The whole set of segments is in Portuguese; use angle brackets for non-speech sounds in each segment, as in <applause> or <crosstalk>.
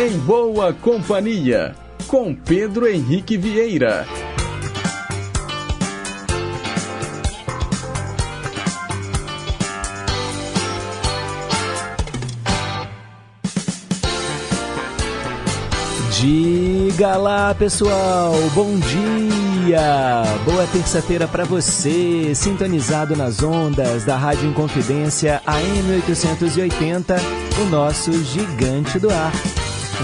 Em Boa Companhia, com Pedro Henrique Vieira. Diga lá, pessoal. Bom dia. Boa terça-feira para você, sintonizado nas ondas da Rádio Inconfidência AM 880, o nosso gigante do ar.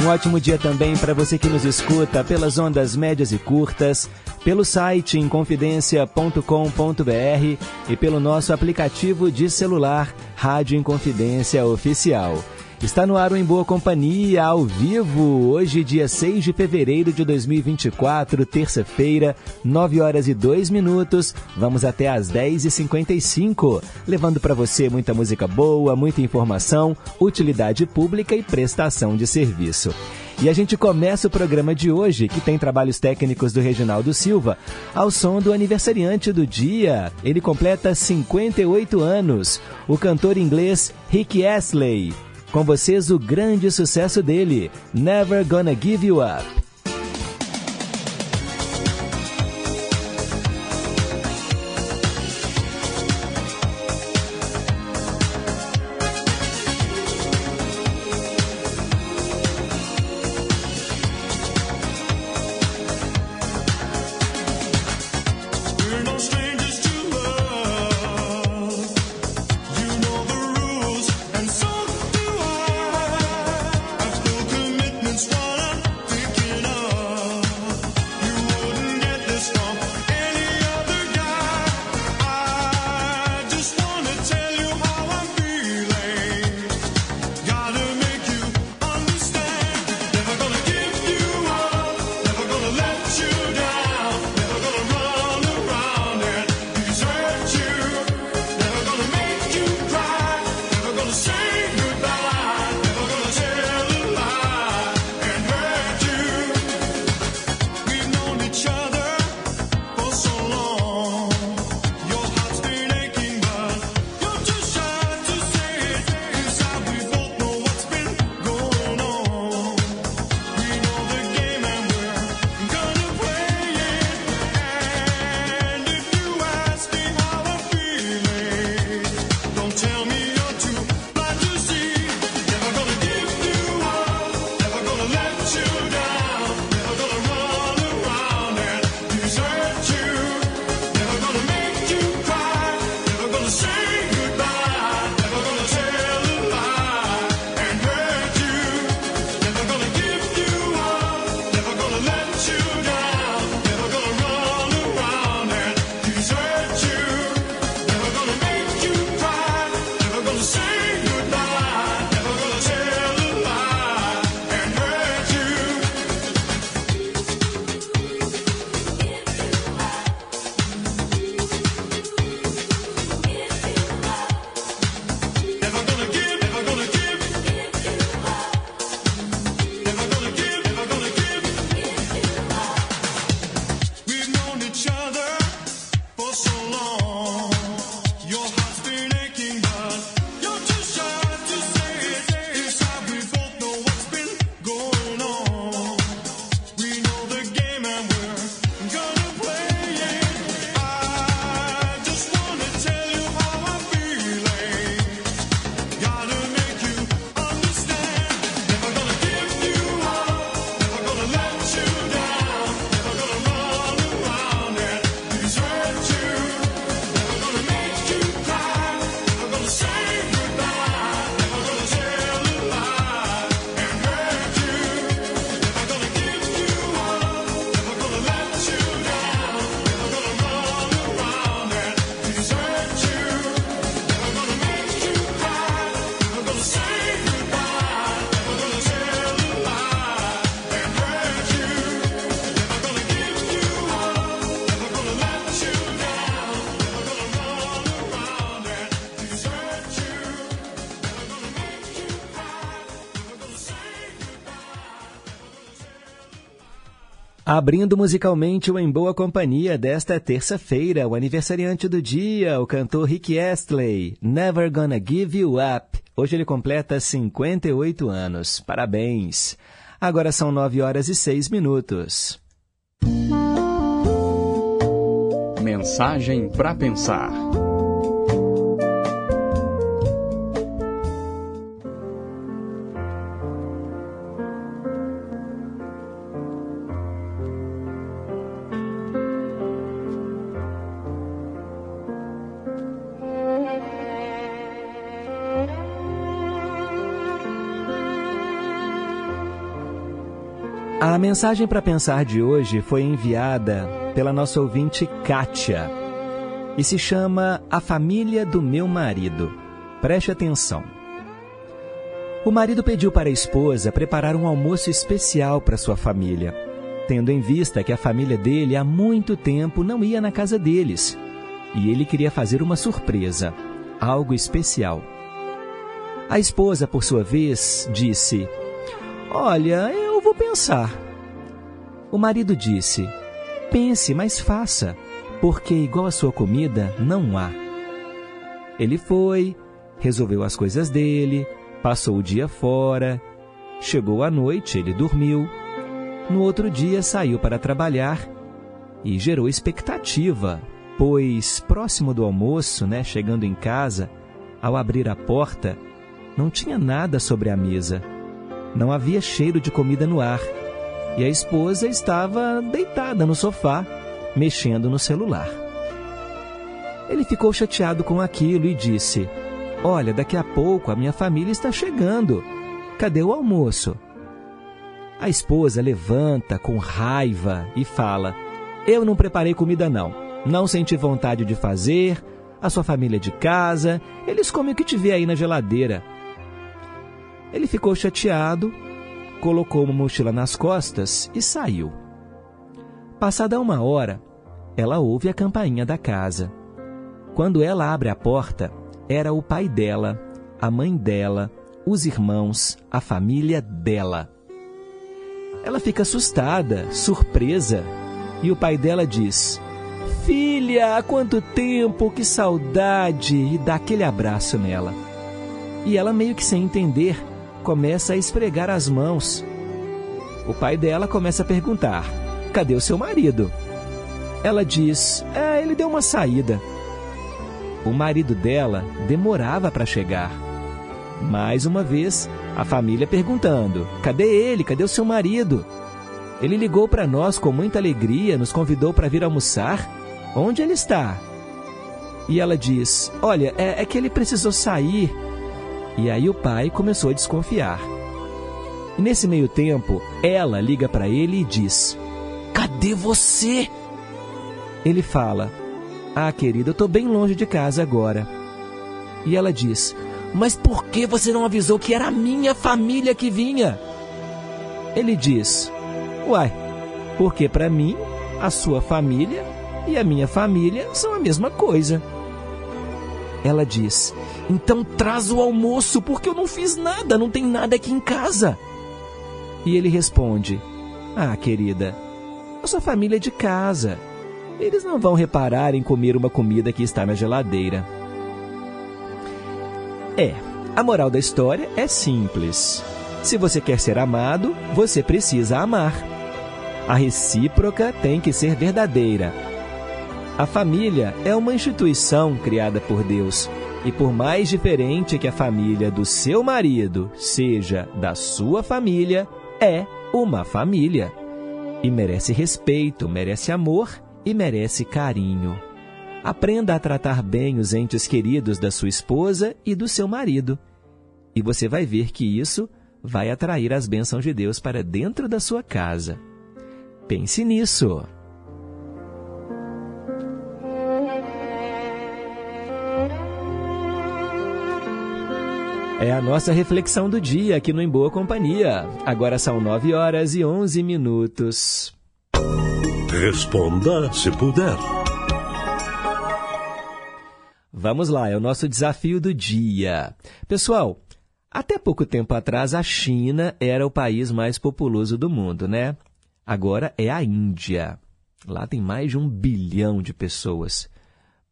Um ótimo dia também para você que nos escuta pelas ondas médias e curtas, pelo site inconfidencia.com.br e pelo nosso aplicativo de celular Rádio Inconfidência Oficial. Está no ar o Em Boa Companhia, ao vivo, hoje, dia 6 de fevereiro de 2024, terça-feira, 9 horas e 2 minutos. Vamos até às 10h55, levando para você muita música boa, muita informação, utilidade pública e prestação de serviço. E a gente começa o programa de hoje, que tem trabalhos técnicos do Reginaldo Silva, ao som do aniversariante do dia. Ele completa 58 anos, o cantor inglês Rick Astley. Com vocês, o grande sucesso dele, Never Gonna Give You Up. Abrindo musicalmente o Em Boa Companhia desta terça-feira, o aniversariante do dia, o cantor Rick Astley, Never Gonna Give You Up. Hoje ele completa 58 anos. Parabéns! Agora são nove horas e seis minutos. Mensagem para pensar. A mensagem para pensar de hoje foi enviada pela nossa ouvinte Kátia e se chama A Família do Meu Marido. Preste atenção. O marido pediu para a esposa preparar um almoço especial para sua família, tendo em vista que a família dele há muito tempo não ia na casa deles e ele queria fazer uma surpresa, algo especial. A esposa, por sua vez, disse: Olha, eu vou pensar. O marido disse: Pense, mas faça, porque igual a sua comida não há. Ele foi, resolveu as coisas dele, passou o dia fora. Chegou a noite, ele dormiu. No outro dia saiu para trabalhar e gerou expectativa, pois próximo do almoço, né, chegando em casa, ao abrir a porta, não tinha nada sobre a mesa. Não havia cheiro de comida no ar e a esposa estava deitada no sofá, mexendo no celular. Ele ficou chateado com aquilo e disse: Olha, daqui a pouco a minha família está chegando. Cadê o almoço? A esposa levanta com raiva e fala: Eu não preparei comida, não. Não senti vontade de fazer. A sua família é de casa, eles comem o que tiver aí na geladeira. Ele ficou chateado, colocou uma mochila nas costas e saiu. Passada uma hora, ela ouve a campainha da casa. Quando ela abre a porta, era o pai dela, a mãe dela, os irmãos, a família dela. Ela fica assustada, surpresa, e o pai dela diz: Filha, há quanto tempo, que saudade! E dá aquele abraço nela. E ela, meio que sem entender, começa a esfregar as mãos. O pai dela começa a perguntar: Cadê o seu marido? Ela diz: É, ele deu uma saída. O marido dela demorava para chegar. Mais uma vez, a família perguntando: Cadê ele? Cadê o seu marido? Ele ligou para nós com muita alegria, nos convidou para vir almoçar. Onde ele está? E ela diz: Olha, é, é que ele precisou sair e aí o pai começou a desconfiar. E nesse meio tempo, ela liga para ele e diz: Cadê você? Ele fala: Ah, querida, eu estou bem longe de casa agora. E ela diz: Mas por que você não avisou que era a minha família que vinha? Ele diz: Uai, porque para mim, a sua família e a minha família são a mesma coisa. Ela diz: Então traz o almoço, porque eu não fiz nada, não tem nada aqui em casa. E ele responde: Ah, querida, a sua família é de casa. Eles não vão reparar em comer uma comida que está na geladeira. É, a moral da história é simples. Se você quer ser amado, você precisa amar. A recíproca tem que ser verdadeira. A família é uma instituição criada por Deus. E por mais diferente que a família do seu marido seja da sua família, é uma família. E merece respeito, merece amor e merece carinho. Aprenda a tratar bem os entes queridos da sua esposa e do seu marido. E você vai ver que isso vai atrair as bênçãos de Deus para dentro da sua casa. Pense nisso. É a nossa reflexão do dia aqui no Em Boa Companhia. Agora são 9 horas e 11 minutos. Responda se puder. Vamos lá, é o nosso desafio do dia. Pessoal, até pouco tempo atrás a China era o país mais populoso do mundo, né? Agora é a Índia. Lá tem mais de um bilhão de pessoas.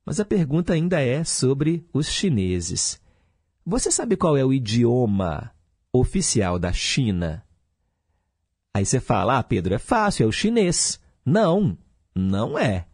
Mas a pergunta ainda é sobre os chineses. Você sabe qual é o idioma oficial da China? Aí você fala, ah, Pedro, é fácil, é o chinês. Não, não é.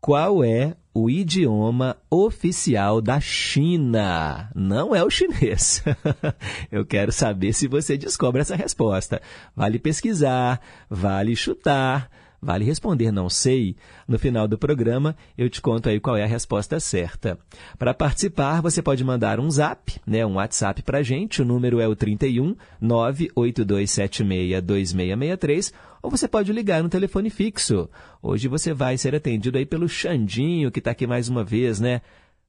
Qual é o idioma oficial da China? Não é o chinês. <laughs> Eu quero saber se você descobre essa resposta. Vale pesquisar, vale chutar. Vale responder não sei. No final do programa, eu te conto aí qual é a resposta certa. Para participar, você pode mandar um zap, né, um WhatsApp para gente. O número é o 31 98276 2663 ou você pode ligar no telefone fixo. Hoje você vai ser atendido aí pelo Xandinho, que está aqui mais uma vez, né?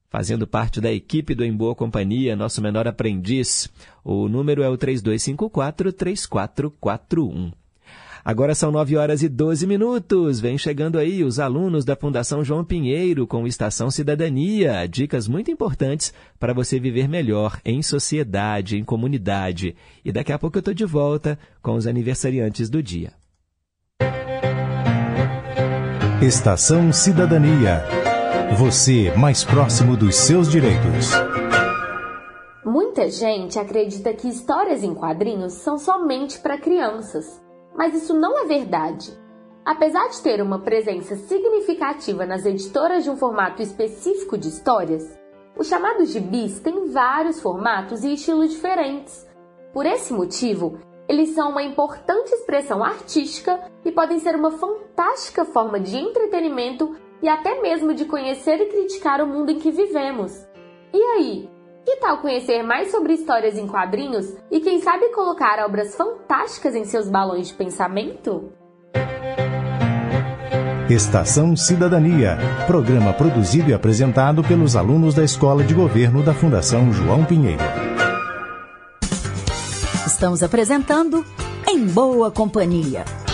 Fazendo parte da equipe do Em Boa Companhia, nosso menor aprendiz. O número é o 3254 3441. Agora são 9 horas e 12 minutos. Vem chegando aí os alunos da Fundação João Pinheiro com Estação Cidadania. Dicas muito importantes para você viver melhor em sociedade, em comunidade. E daqui a pouco eu estou de volta com os aniversariantes do dia. Estação Cidadania. Você mais próximo dos seus direitos. Muita gente acredita que histórias em quadrinhos são somente para crianças mas isso não é verdade. Apesar de ter uma presença significativa nas editoras de um formato específico de histórias, os chamados gibis têm vários formatos e estilos diferentes. Por esse motivo, eles são uma importante expressão artística e podem ser uma fantástica forma de entretenimento e até mesmo de conhecer e criticar o mundo em que vivemos. E aí, que tal conhecer mais sobre histórias em quadrinhos e quem sabe colocar obras fantásticas em seus balões de pensamento? Estação Cidadania, programa produzido e apresentado pelos alunos da Escola de Governo da Fundação João Pinheiro. Estamos apresentando Em Boa Companhia.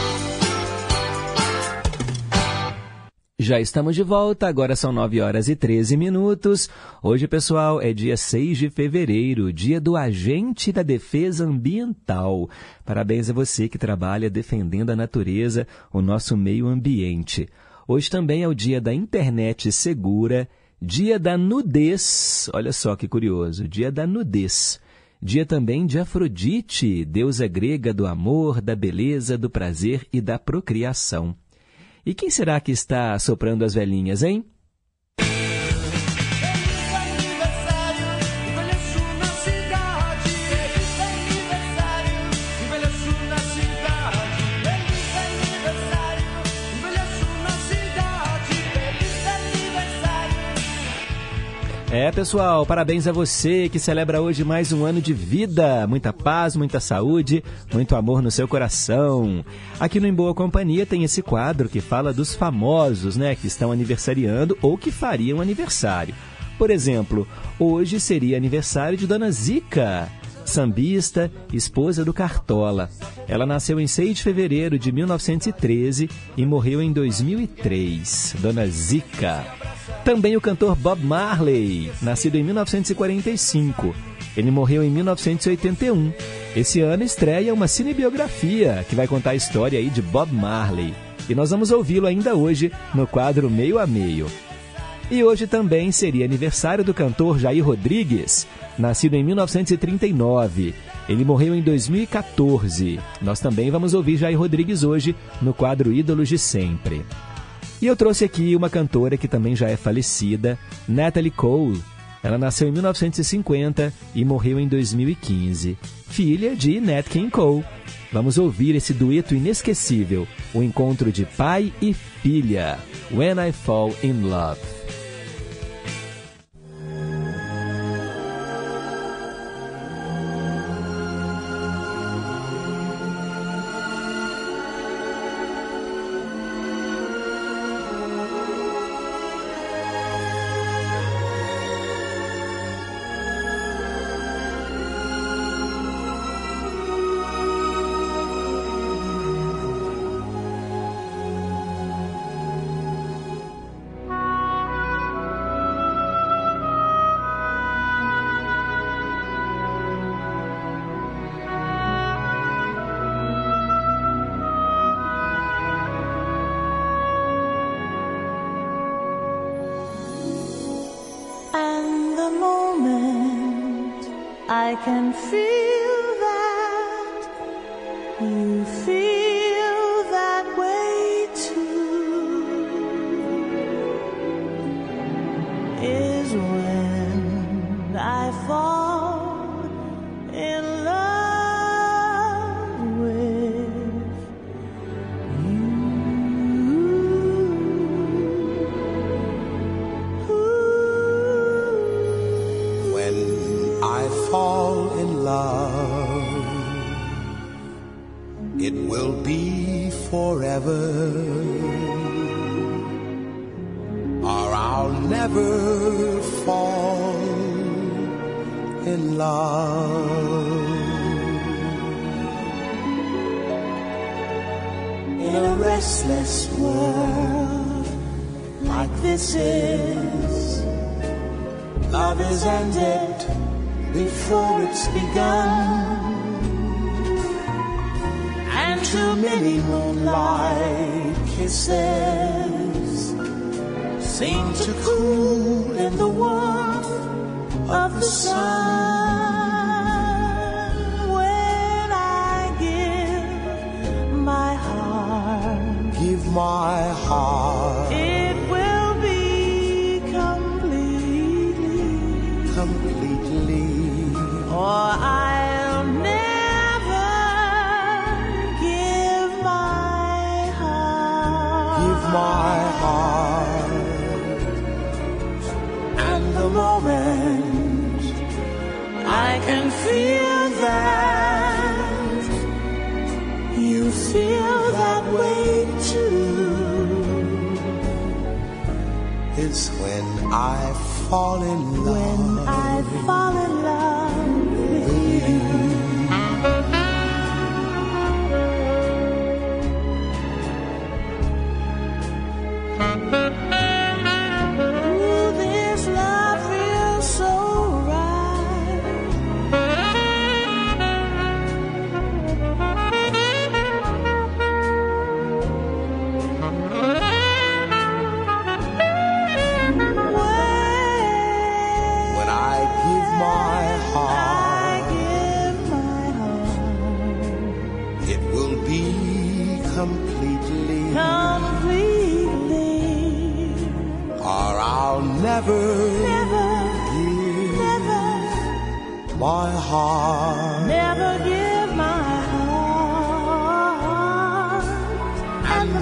Já estamos de volta, agora são 9 horas e 13 minutos. Hoje, pessoal, é dia 6 de fevereiro, dia do Agente da Defesa Ambiental. Parabéns a você que trabalha defendendo a natureza, o nosso meio ambiente. Hoje também é o dia da internet segura, dia da nudez. Olha só que curioso, dia da nudez. Dia também de Afrodite, deusa grega do amor, da beleza, do prazer e da procriação. E quem será que está soprando as velhinhas, hein? É, pessoal, parabéns a você que celebra hoje mais um ano de vida. Muita paz, muita saúde, muito amor no seu coração. Aqui no Em Boa Companhia tem esse quadro que fala dos famosos, né, que estão aniversariando ou que fariam aniversário. Por exemplo, hoje seria aniversário de Dona Zica, sambista, esposa do Cartola. Ela nasceu em 6 de fevereiro de 1913 e morreu em 2003. Dona Zica. Também o cantor Bob Marley, nascido em 1945. Ele morreu em 1981. Esse ano estreia uma cinebiografia que vai contar a história aí de Bob Marley. E nós vamos ouvi-lo ainda hoje no quadro Meio a Meio. E hoje também seria aniversário do cantor Jair Rodrigues, nascido em 1939. Ele morreu em 2014. Nós também vamos ouvir Jair Rodrigues hoje no quadro Ídolos de Sempre. E eu trouxe aqui uma cantora que também já é falecida, Natalie Cole. Ela nasceu em 1950 e morreu em 2015. Filha de Nat King Cole. Vamos ouvir esse dueto inesquecível, o encontro de pai e filha, When I Fall in Love.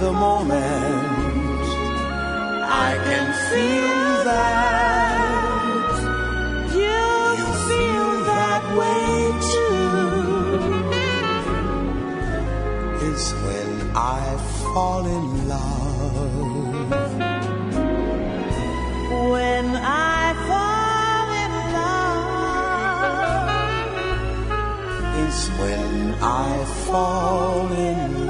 The moment I can feel that You, feel that way too. is when I fall in love. When I fall in love, Is when I fall in love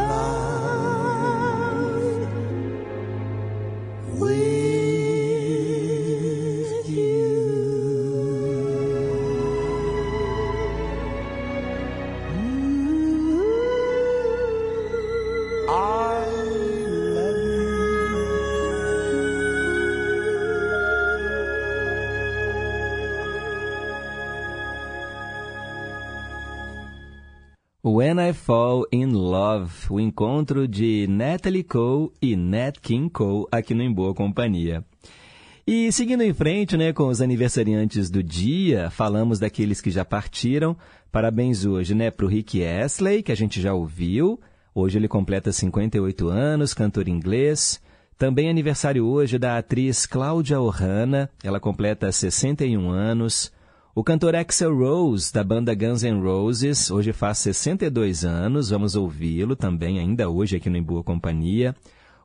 Fall in Love, o encontro de Natalie Cole e Nat King Cole aqui no Em Boa Companhia. E seguindo em frente, né, com os aniversariantes do dia, falamos daqueles que já partiram. Parabéns hoje, né, para o Rick Astley, que a gente já ouviu. Hoje ele completa 58 anos, cantor inglês. Também aniversário hoje da atriz Cláudia Ohana, ela completa 61 anos. O cantor Axel Rose, da banda Guns N' Roses, hoje faz 62 anos, vamos ouvi-lo também ainda hoje aqui no Em Boa Companhia.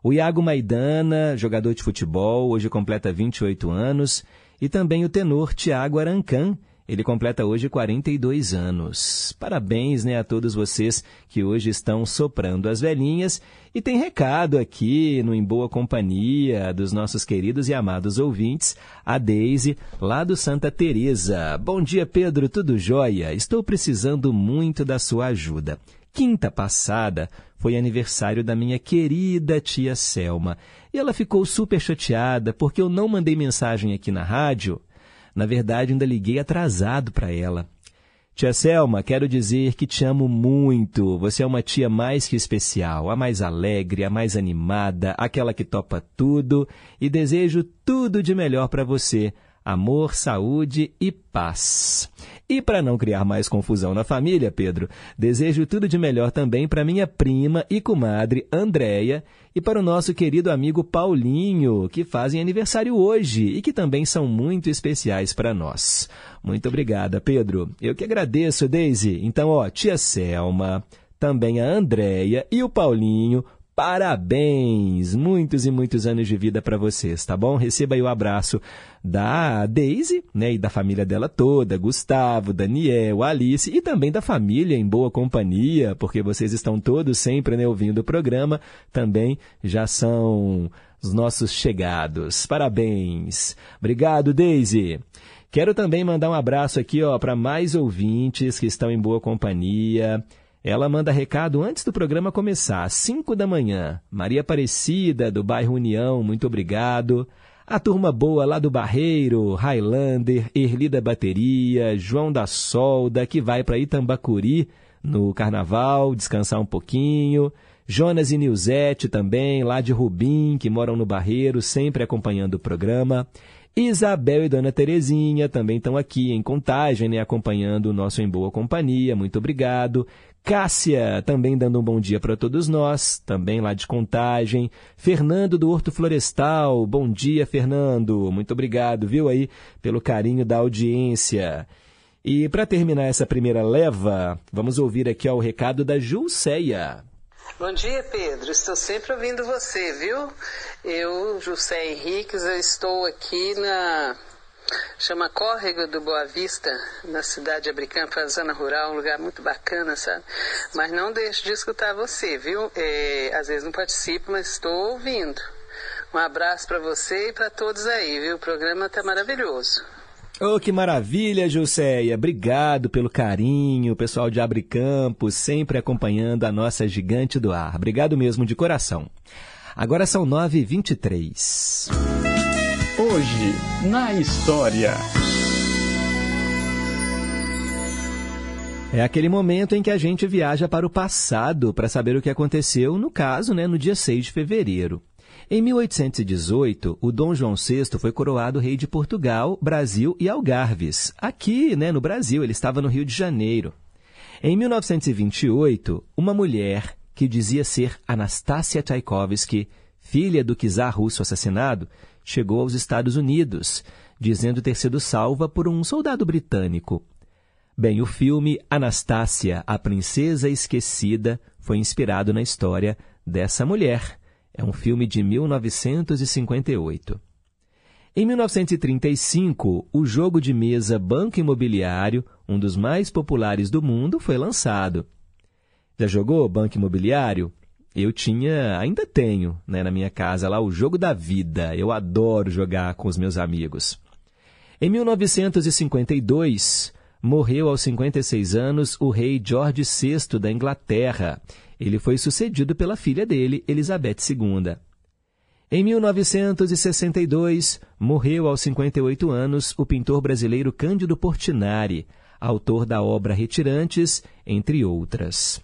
O Iago Maidana, jogador de futebol, hoje completa 28 anos. E também o tenor Tiago Arancan, ele completa hoje 42 anos. Parabéns né, a todos vocês que hoje estão soprando as velhinhas. E tem recado aqui no Em Boa Companhia dos nossos queridos e amados ouvintes, a Deise, lá do Santa Teresa. Bom dia, Pedro, tudo jóia? Estou precisando muito da sua ajuda. Quinta passada foi aniversário da minha querida tia Selma. E ela ficou super chateada porque eu não mandei mensagem aqui na rádio. Na verdade, ainda liguei atrasado para ela. Tia Selma, quero dizer que te amo muito. Você é uma tia mais que especial, a mais alegre, a mais animada, aquela que topa tudo e desejo tudo de melhor para você. Amor, saúde e paz. E para não criar mais confusão na família, Pedro, desejo tudo de melhor também para minha prima e comadre Andréia e para o nosso querido amigo Paulinho, que fazem aniversário hoje e que também são muito especiais para nós. Muito obrigada, Pedro. Eu que agradeço, Daisy. Então, ó, tia Selma, também a Andréia e o Paulinho Parabéns! Muitos e muitos anos de vida para vocês, tá bom? Receba aí o abraço da Daisy, né, e da família dela toda, Gustavo, Daniel, Alice e também da família em boa companhia, porque vocês estão todos sempre né, ouvindo o programa, também já são os nossos chegados. Parabéns! Obrigado, Daisy! Quero também mandar um abraço aqui, ó, para mais ouvintes que estão em boa companhia. Ela manda recado antes do programa começar, às 5 da manhã. Maria Aparecida, do bairro União, muito obrigado. A turma boa lá do Barreiro, Highlander, Erli da Bateria, João da Solda, que vai para Itambacuri no carnaval, descansar um pouquinho. Jonas e Nilzete também, lá de Rubim, que moram no Barreiro, sempre acompanhando o programa. Isabel e Dona Terezinha também estão aqui em contagem, né, acompanhando o nosso Em Boa Companhia. Muito obrigado. Cássia, também dando um bom dia para todos nós, também lá de Contagem. Fernando do Horto Florestal, bom dia, Fernando. Muito obrigado, viu aí, pelo carinho da audiência. E para terminar essa primeira leva, vamos ouvir aqui ó, o recado da Julceia. Bom dia, Pedro. Estou sempre ouvindo você, viu? Eu, José Henriques, eu estou aqui na Chama Córrego do Boa Vista, na cidade de Abricampo, a zona rural, um lugar muito bacana, sabe? Mas não deixe de escutar você, viu? É, às vezes não participo, mas estou ouvindo. Um abraço para você e para todos aí, viu? O programa está maravilhoso. Oh, que maravilha, Jusceia. Obrigado pelo carinho, pessoal de Abre Campos, sempre acompanhando a nossa gigante do ar. Obrigado mesmo de coração. Agora são 9h23. Hoje, na história. É aquele momento em que a gente viaja para o passado para saber o que aconteceu, no caso, né, no dia 6 de fevereiro. Em 1818, o Dom João VI foi coroado rei de Portugal, Brasil e Algarves. Aqui, né, no Brasil, ele estava no Rio de Janeiro. Em 1928, uma mulher que dizia ser Anastasia Tchaikovsky, filha do czar russo assassinado, chegou aos Estados Unidos, dizendo ter sido salva por um soldado britânico. Bem, o filme Anastácia, a Princesa Esquecida, foi inspirado na história dessa mulher. É um filme de 1958. Em 1935, o jogo de mesa Banco Imobiliário, um dos mais populares do mundo, foi lançado. Já jogou Banco Imobiliário? eu tinha, ainda tenho, né, na minha casa lá o jogo da vida. Eu adoro jogar com os meus amigos. Em 1952, morreu aos 56 anos o rei George VI da Inglaterra. Ele foi sucedido pela filha dele, Elizabeth II. Em 1962, morreu aos 58 anos o pintor brasileiro Cândido Portinari, autor da obra Retirantes, entre outras.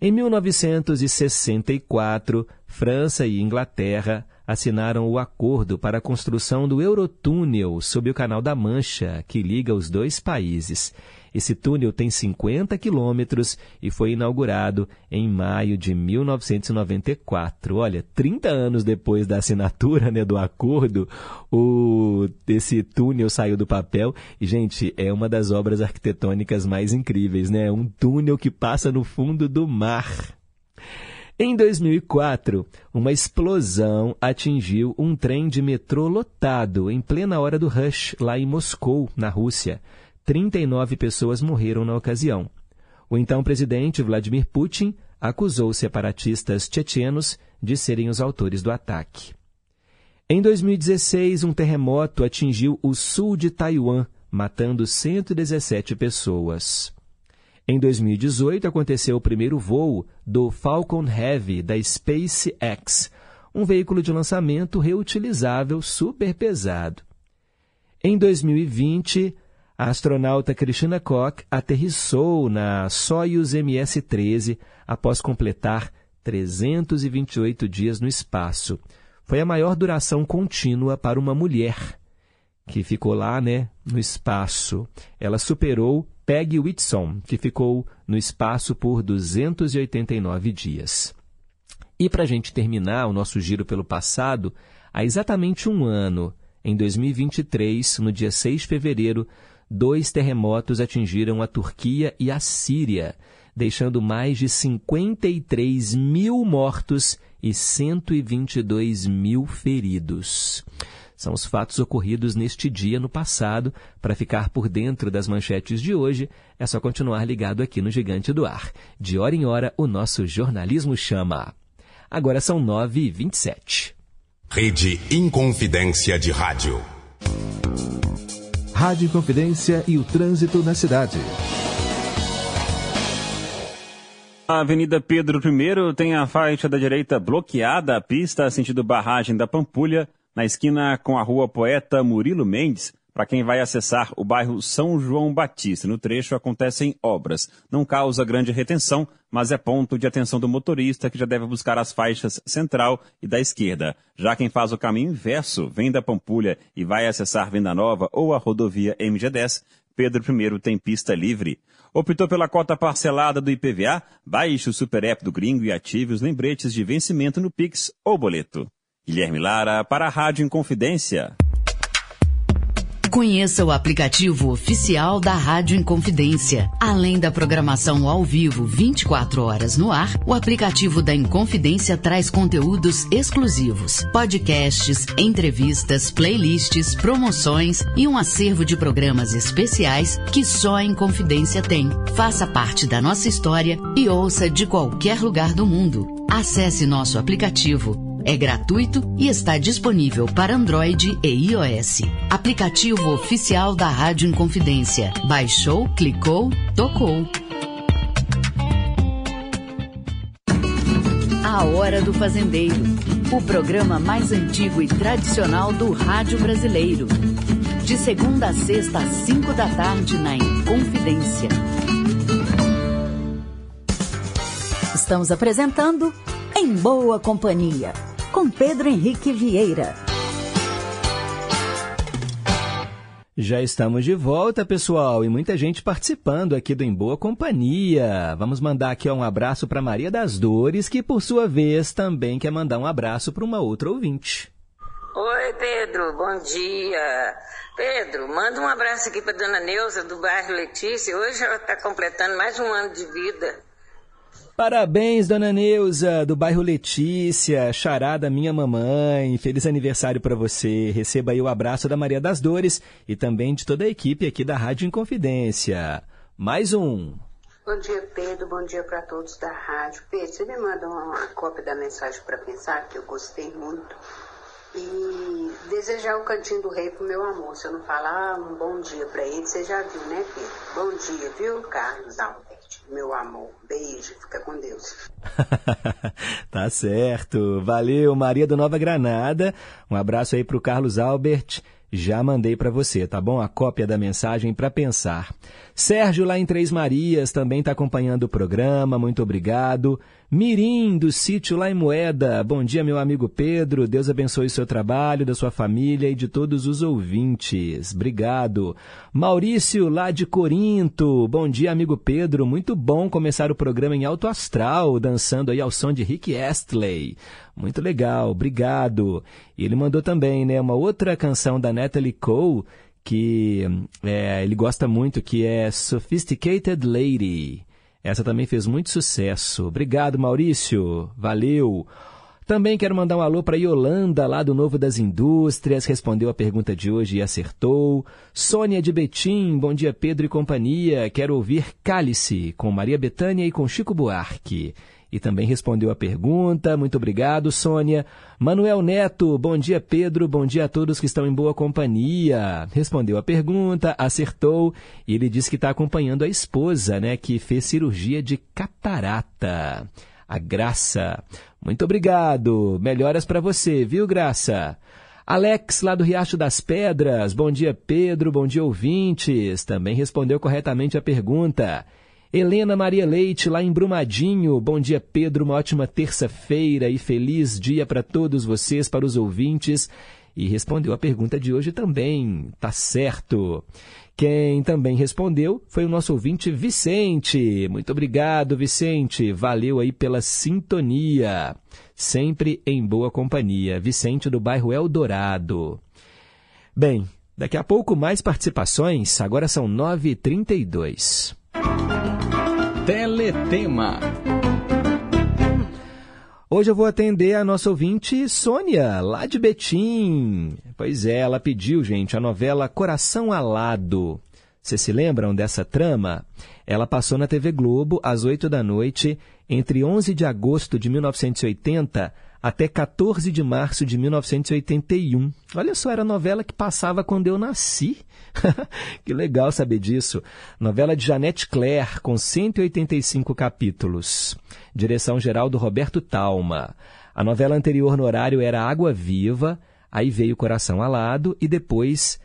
Em 1964, França e Inglaterra assinaram o acordo para a construção do Eurotúnel sob o Canal da Mancha, que liga os dois países. Esse túnel tem 50 quilômetros e foi inaugurado em maio de 1994. Olha, 30 anos depois da assinatura né, do acordo, o, esse túnel saiu do papel. E, gente, é uma das obras arquitetônicas mais incríveis, né? Um túnel que passa no fundo do mar. Em 2004, uma explosão atingiu um trem de metrô lotado em plena hora do rush, lá em Moscou, na Rússia. 39 pessoas morreram na ocasião. O então presidente Vladimir Putin acusou separatistas chechenos de serem os autores do ataque. Em 2016, um terremoto atingiu o sul de Taiwan, matando 117 pessoas. Em 2018, aconteceu o primeiro voo do Falcon Heavy da SpaceX, um veículo de lançamento reutilizável super pesado. Em 2020, a astronauta Christina Koch aterrissou na Soyuz MS-13 após completar 328 dias no espaço. Foi a maior duração contínua para uma mulher. que ficou lá né, no espaço. Ela superou Peggy Whitson, que ficou no espaço por 289 dias. E para a gente terminar o nosso giro pelo passado, há exatamente um ano, em 2023, no dia 6 de fevereiro, dois terremotos atingiram a Turquia e a Síria, deixando mais de 53 mil mortos e 122 mil feridos. São os fatos ocorridos neste dia no passado. Para ficar por dentro das manchetes de hoje, é só continuar ligado aqui no Gigante do Ar. De hora em hora, o nosso jornalismo chama. Agora são 9h27. Rede Inconfidência de Rádio. Rádio Inconfidência e o trânsito na cidade. A Avenida Pedro I tem a faixa da direita bloqueada, a pista sentido barragem da Pampulha, na esquina com a rua Poeta Murilo Mendes, para quem vai acessar o bairro São João Batista. No trecho acontecem obras. Não causa grande retenção, mas é ponto de atenção do motorista que já deve buscar as faixas central e da esquerda. Já quem faz o caminho inverso, vem da Pampulha e vai acessar Venda Nova ou a rodovia MG10, Pedro I tem pista livre. Optou pela cota parcelada do IPVA? Baixe o Super App do Gringo e ative os lembretes de vencimento no Pix ou boleto. Guilherme Lara para a Rádio Inconfidência. Conheça o aplicativo oficial da Rádio Inconfidência. Além da programação ao vivo 24 horas no ar, o aplicativo da Inconfidência traz conteúdos exclusivos, podcasts, entrevistas, playlists, promoções e um acervo de programas especiais que só a Inconfidência tem. Faça parte da nossa história e ouça de qualquer lugar do mundo. Acesse nosso aplicativo é gratuito e está disponível para Android e iOS. Aplicativo oficial da Rádio Inconfidência. Baixou, clicou, tocou. A Hora do Fazendeiro. O programa mais antigo e tradicional do rádio brasileiro. De segunda a sexta às cinco da tarde na Inconfidência. Estamos apresentando Em Boa Companhia com Pedro Henrique Vieira. Já estamos de volta, pessoal, e muita gente participando aqui do Em Boa Companhia. Vamos mandar aqui um abraço para Maria das Dores, que por sua vez também quer mandar um abraço para uma outra ouvinte. Oi, Pedro, bom dia. Pedro, manda um abraço aqui para dona Neuza do bairro Letícia. Hoje ela está completando mais um ano de vida. Parabéns, dona Neuza, do bairro Letícia, charada minha mamãe. Feliz aniversário para você. Receba aí o abraço da Maria das Dores e também de toda a equipe aqui da Rádio Inconfidência. Mais um. Bom dia, Pedro. Bom dia para todos da rádio. Pedro, você me manda uma cópia da mensagem para pensar, que eu gostei muito. E desejar o cantinho do rei pro meu amor. Se eu não falar um bom dia para ele, você já viu, né, Pedro? Bom dia, viu, Carlos Alves? Meu amor. Beijo, fica com Deus. <laughs> tá certo. Valeu, Maria do Nova Granada. Um abraço aí pro Carlos Albert. Já mandei para você, tá bom? A cópia da mensagem para pensar. Sérgio, lá em Três Marias, também está acompanhando o programa. Muito obrigado. Mirim, do sítio lá em Moeda. Bom dia, meu amigo Pedro. Deus abençoe o seu trabalho, da sua família e de todos os ouvintes. Obrigado. Maurício, lá de Corinto. Bom dia, amigo Pedro. Muito bom começar o programa em alto astral, dançando aí ao som de Rick Astley. Muito legal, obrigado. E ele mandou também, né, uma outra canção da Natalie Cole que é, ele gosta muito, que é Sophisticated Lady. Essa também fez muito sucesso. Obrigado, Maurício. Valeu. Também quero mandar um alô para Yolanda, lá do Novo das Indústrias, respondeu a pergunta de hoje e acertou. Sônia de Betim, bom dia Pedro e companhia. Quero ouvir Cálice, com Maria Betânia e com Chico Buarque e também respondeu a pergunta. Muito obrigado, Sônia. Manuel Neto, bom dia, Pedro. Bom dia a todos que estão em boa companhia. Respondeu a pergunta, acertou e ele disse que está acompanhando a esposa, né, que fez cirurgia de catarata. A Graça. Muito obrigado. Melhoras para você, viu, Graça? Alex, lá do Riacho das Pedras. Bom dia, Pedro. Bom dia, ouvintes. Também respondeu corretamente a pergunta. Helena Maria Leite, lá em Brumadinho. Bom dia, Pedro. Uma ótima terça-feira e feliz dia para todos vocês, para os ouvintes. e respondeu a pergunta de hoje também. Tá certo. Quem também respondeu foi o nosso ouvinte Vicente. Muito obrigado, Vicente. Valeu aí pela sintonia. Sempre em boa companhia. Vicente do bairro Eldorado. Bem, daqui a pouco mais participações. Agora são 9h32. Teletema. Hoje eu vou atender a nossa ouvinte Sônia, lá de Betim. Pois é, ela pediu, gente, a novela Coração Alado. Vocês se lembram dessa trama? Ela passou na TV Globo às 8 da noite, entre 11 de agosto de 1980 até 14 de março de 1981. Olha só, era a novela que passava quando eu nasci. <laughs> que legal saber disso. Novela de Janete Claire, com 185 capítulos. Direção geral do Roberto Talma. A novela anterior no horário era Água Viva, aí veio Coração Alado e depois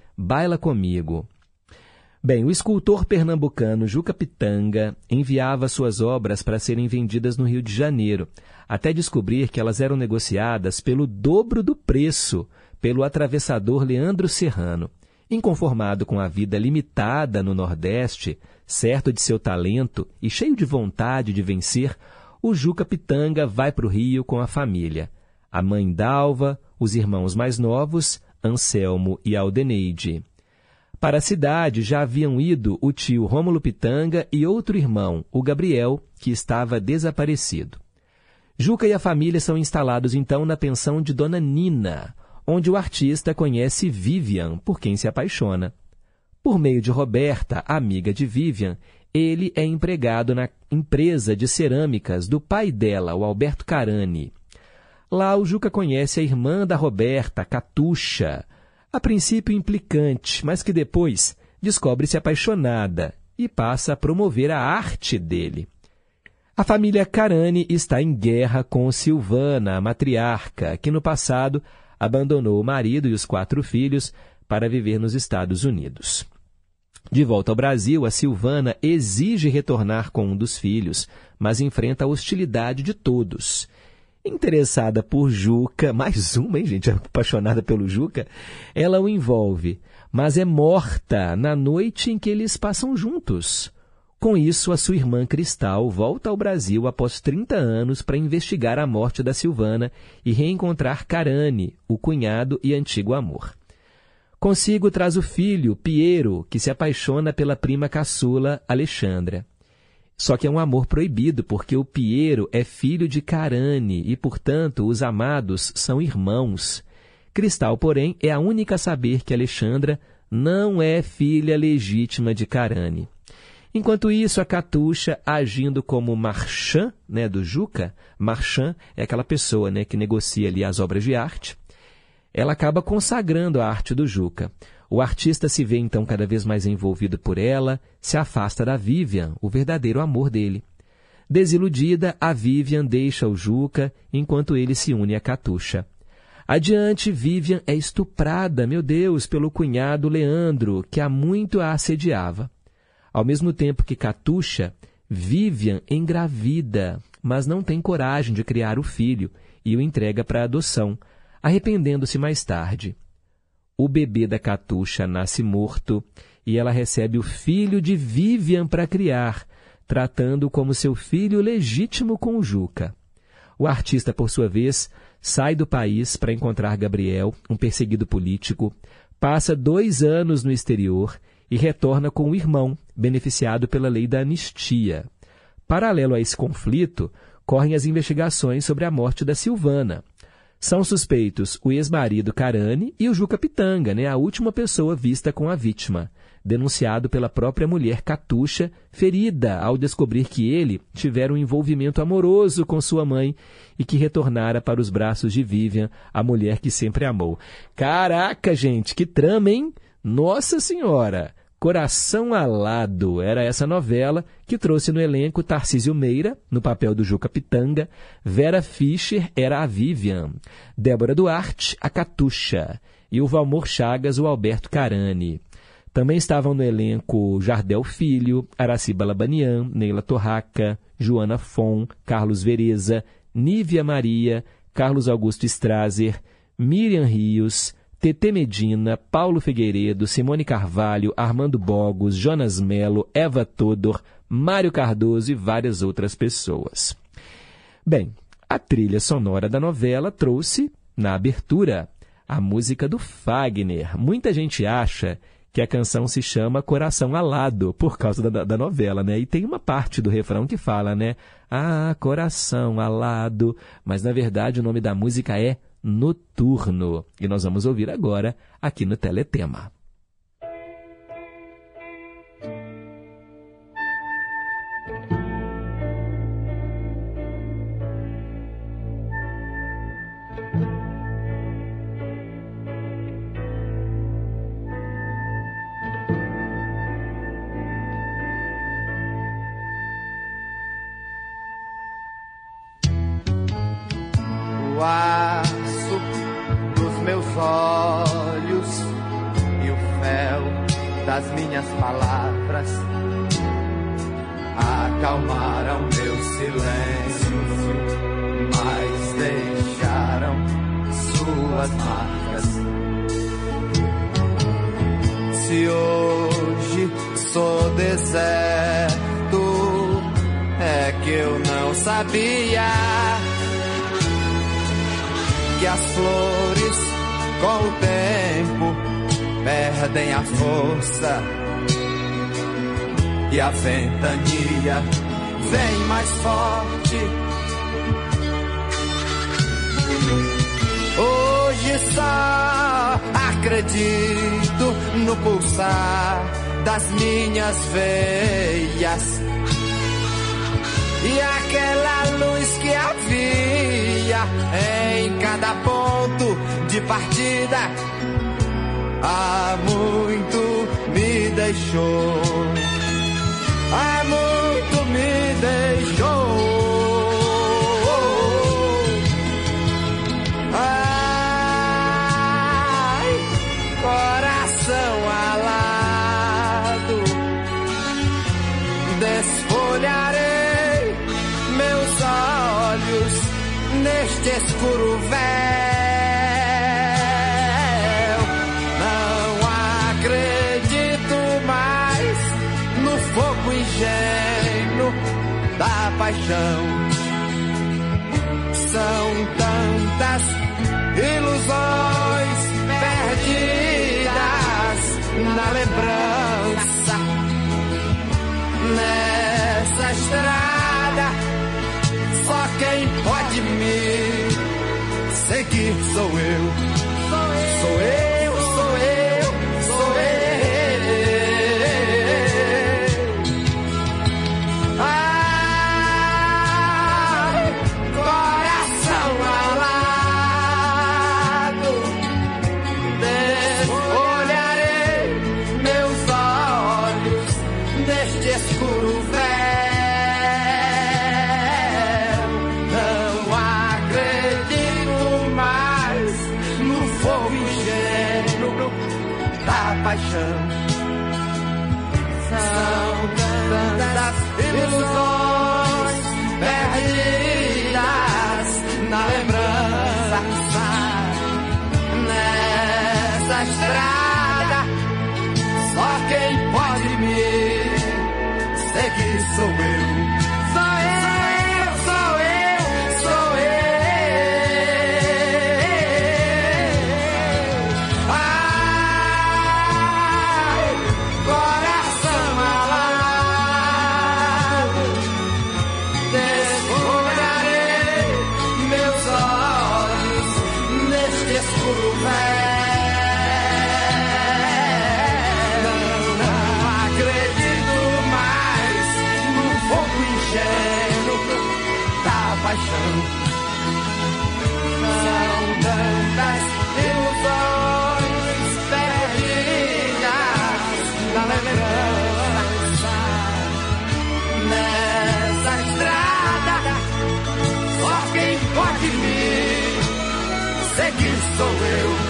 Inconformado com a vida limitada no Nordeste, certo de seu talento e cheio de vontade de vencer, o Juca Pitanga vai para o Rio com a família. A mãe Dalva, os irmãos mais novos, Anselmo e Aldeneide. Para a cidade já haviam ido o tio Rômulo Pitanga e outro irmão, o Gabriel, que estava desaparecido. Juca e a família são instalados então na pensão de Dona Nina, onde o artista conhece Vivian, por quem se apaixona. Por meio de Roberta, amiga de Vivian, ele é empregado na empresa de cerâmicas do pai dela, o Alberto Carani. Lá o Juca conhece a irmã da Roberta, Catuxa, a princípio implicante, mas que depois descobre-se apaixonada e passa a promover a arte dele. A família Carani está em guerra com Silvana, a matriarca, que no passado abandonou o marido e os quatro filhos para viver nos Estados Unidos. De volta ao Brasil, a Silvana exige retornar com um dos filhos, mas enfrenta a hostilidade de todos interessada por Juca, <laughs> mais uma, hein, gente, apaixonada pelo Juca, ela o envolve, mas é morta na noite em que eles passam juntos. Com isso, a sua irmã Cristal volta ao Brasil após 30 anos para investigar a morte da Silvana e reencontrar Carane, o cunhado e antigo amor. Consigo traz o filho, Piero, que se apaixona pela prima caçula, Alexandra. Só que é um amor proibido, porque o Piero é filho de Carane e, portanto, os amados são irmãos. Cristal, porém, é a única a saber que Alexandra não é filha legítima de Carane. Enquanto isso, a Catuxa, agindo como marchand né, do Juca, marchand é aquela pessoa né, que negocia ali as obras de arte, ela acaba consagrando a arte do Juca. O artista se vê então cada vez mais envolvido por ela, se afasta da Vivian, o verdadeiro amor dele. Desiludida, a Vivian deixa o Juca enquanto ele se une a Catuxa. Adiante, Vivian é estuprada, meu Deus, pelo cunhado Leandro, que há muito a assediava. Ao mesmo tempo que Catuxa, Vivian engravida, mas não tem coragem de criar o filho e o entrega para adoção, arrependendo-se mais tarde o bebê da Catuxa nasce morto e ela recebe o filho de Vivian para criar, tratando como seu filho legítimo com o Juca. O artista, por sua vez, sai do país para encontrar Gabriel, um perseguido político, passa dois anos no exterior e retorna com o irmão, beneficiado pela lei da anistia. Paralelo a esse conflito, correm as investigações sobre a morte da Silvana, são suspeitos o ex-marido Carane e o Juca Pitanga, né, a última pessoa vista com a vítima, denunciado pela própria mulher Catuxa, ferida ao descobrir que ele tivera um envolvimento amoroso com sua mãe e que retornara para os braços de Vivian, a mulher que sempre amou. Caraca, gente, que trama, hein? Nossa Senhora! Coração Alado era essa novela que trouxe no elenco Tarcísio Meira, no papel do Juca Pitanga, Vera Fischer era a Vivian, Débora Duarte, a Catuxa, e o Valmor Chagas, o Alberto Carani. Também estavam no elenco Jardel Filho, Araciba Labanian, Neila Torraca, Joana Fon, Carlos Vereza, Nívia Maria, Carlos Augusto Strazer, Miriam Rios, TT Medina, Paulo Figueiredo, Simone Carvalho, Armando Bogos, Jonas Melo, Eva Todor, Mário Cardoso e várias outras pessoas. Bem, a trilha sonora da novela trouxe, na abertura, a música do Fagner. Muita gente acha que a canção se chama Coração Alado, por causa da, da, novela, né? E tem uma parte do refrão que fala, né? Ah, coração alado. Mas na verdade o nome da música é Noturno. E nós vamos ouvir agora aqui no Teletema. Perdem a força e a ventania vem mais forte. Hoje só acredito no pulsar das minhas veias e aquela luz que havia em cada ponto de partida há muito me deixou. Há muito me deixou. Ai, coração alado, desfolharei meus olhos neste escuro paixão. São tantas ilusões perdidas na lembrança. Nessa estrada, só quem pode me seguir sou eu. Escuro véu. Não acredito mais no fogo ingênuo da paixão. São tantas seguir sou eu.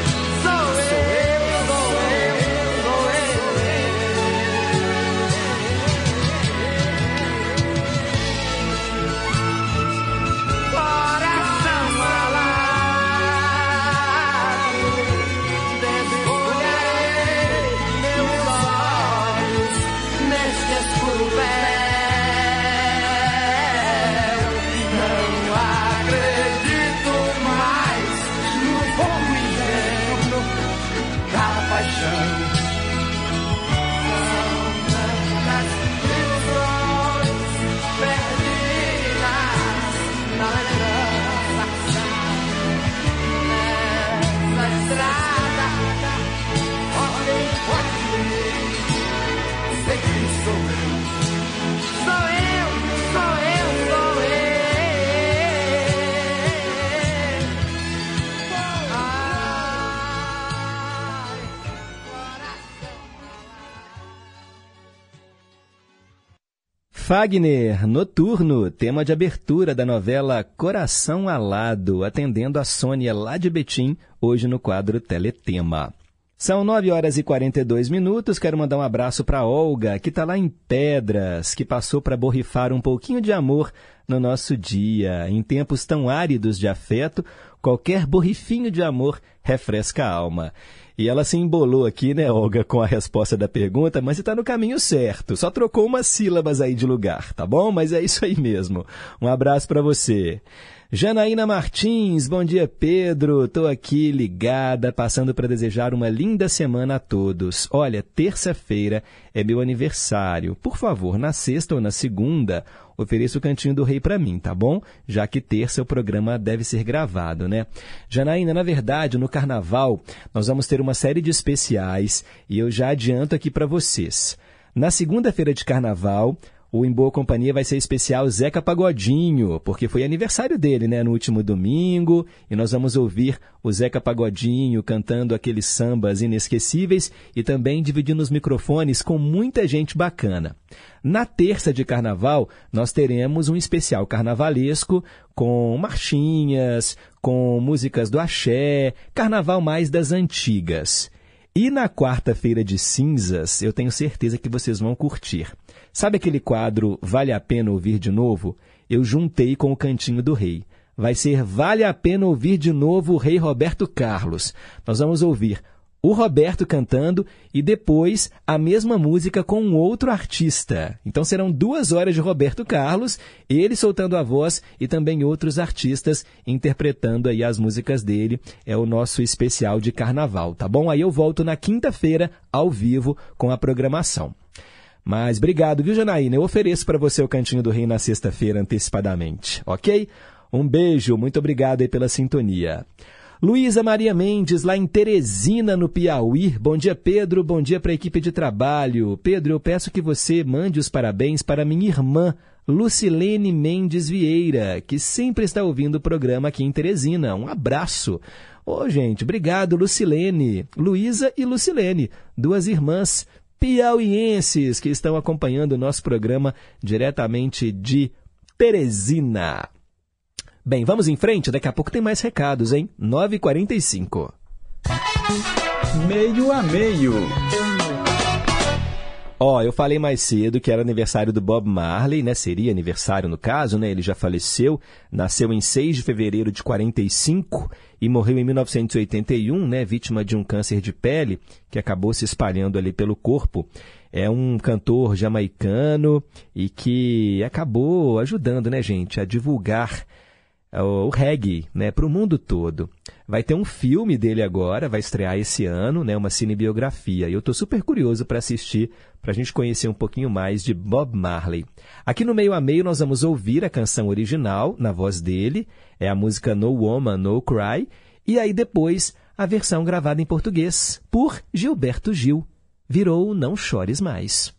Fagner, Noturno, tema de abertura da novela Coração Alado, atendendo a Sônia lá de Betim, hoje no quadro Teletema. São 9 horas e 42 minutos. Quero mandar um abraço para Olga, que está lá em Pedras, que passou para borrifar um pouquinho de amor no nosso dia. Em tempos tão áridos de afeto, qualquer borrifinho de amor refresca a alma. E ela se embolou aqui, né, Olga, com a resposta da pergunta, mas está no caminho certo. Só trocou umas sílabas aí de lugar, tá bom? Mas é isso aí mesmo. Um abraço para você. Janaína Martins, bom dia Pedro, estou aqui ligada, passando para desejar uma linda semana a todos. Olha, terça-feira é meu aniversário. Por favor, na sexta ou na segunda, ofereça o Cantinho do Rei para mim, tá bom? Já que terça o programa deve ser gravado, né? Janaína, na verdade, no carnaval, nós vamos ter uma série de especiais e eu já adianto aqui para vocês. Na segunda-feira de carnaval, o Em Boa Companhia vai ser especial Zeca Pagodinho, porque foi aniversário dele, né, no último domingo, e nós vamos ouvir o Zeca Pagodinho cantando aqueles sambas inesquecíveis e também dividindo os microfones com muita gente bacana. Na terça de carnaval, nós teremos um especial carnavalesco com marchinhas, com músicas do axé, carnaval mais das antigas. E na quarta-feira de cinzas, eu tenho certeza que vocês vão curtir. Sabe aquele quadro Vale a Pena Ouvir de Novo? Eu juntei com o Cantinho do Rei. Vai ser Vale a Pena Ouvir de Novo o Rei Roberto Carlos. Nós vamos ouvir o Roberto cantando e depois a mesma música com um outro artista. Então serão duas horas de Roberto Carlos, ele soltando a voz e também outros artistas interpretando aí as músicas dele. É o nosso especial de carnaval, tá bom? Aí eu volto na quinta-feira ao vivo com a programação. Mas obrigado, viu, Janaína? Eu ofereço para você o Cantinho do Rei na sexta-feira antecipadamente, ok? Um beijo, muito obrigado aí pela sintonia. Luísa Maria Mendes, lá em Teresina, no Piauí. Bom dia, Pedro. Bom dia para a equipe de trabalho. Pedro, eu peço que você mande os parabéns para minha irmã, Lucilene Mendes Vieira, que sempre está ouvindo o programa aqui em Teresina. Um abraço. Ô, oh, gente, obrigado, Lucilene. Luísa e Lucilene, duas irmãs piauienses que estão acompanhando o nosso programa diretamente de Teresina. Bem, vamos em frente, daqui a pouco tem mais recados, hein? 9h45. Meio a meio. Ó, eu falei mais cedo que era aniversário do Bob Marley, né? Seria aniversário no caso, né? Ele já faleceu, nasceu em 6 de fevereiro de 45 e morreu em 1981, né? Vítima de um câncer de pele que acabou se espalhando ali pelo corpo. É um cantor jamaicano e que acabou ajudando, né, gente, a divulgar o reggae né, para o mundo todo. Vai ter um filme dele agora, vai estrear esse ano, né, uma cinebiografia. E eu estou super curioso para assistir, para a gente conhecer um pouquinho mais de Bob Marley. Aqui no meio a meio nós vamos ouvir a canção original, na voz dele, é a música No Woman, No Cry, e aí depois a versão gravada em português, por Gilberto Gil. Virou Não Chores Mais.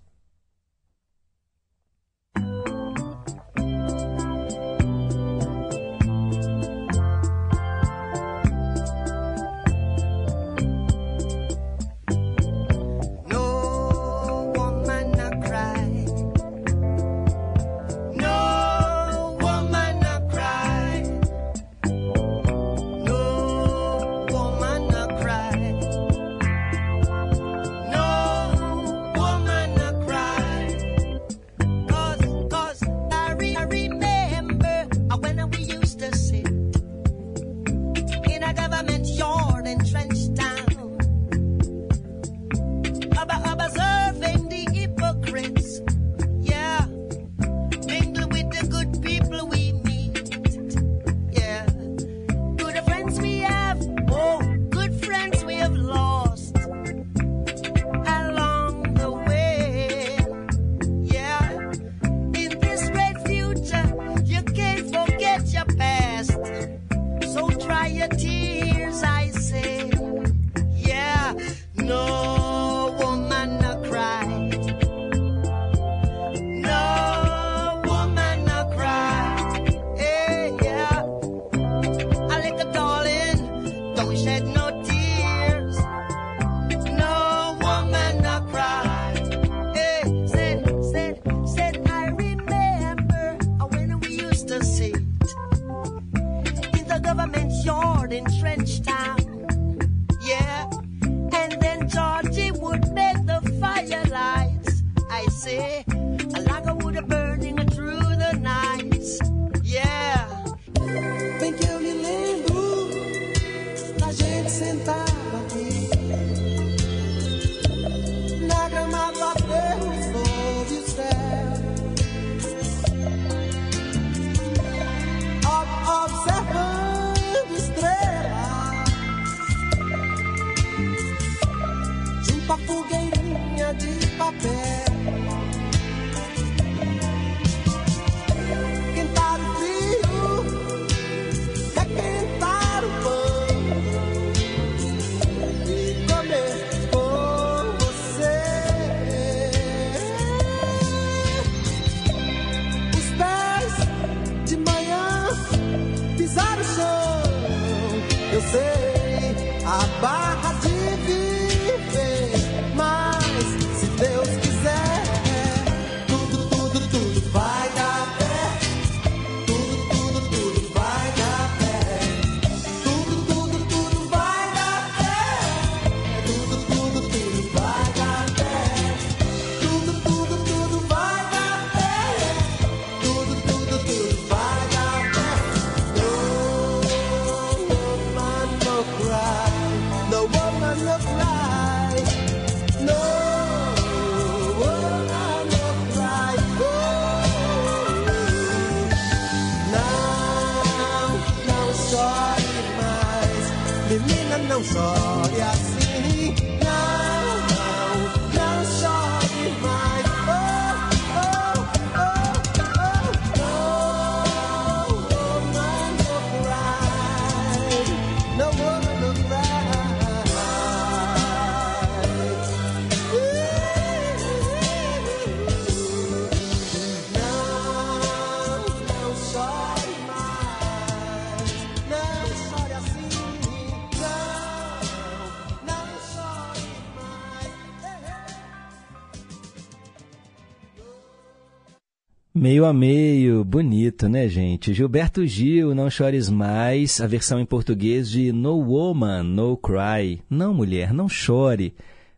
Meio a meio, bonito, né, gente? Gilberto Gil, Não Chores Mais, a versão em português de No Woman, No Cry. Não, mulher, não chore.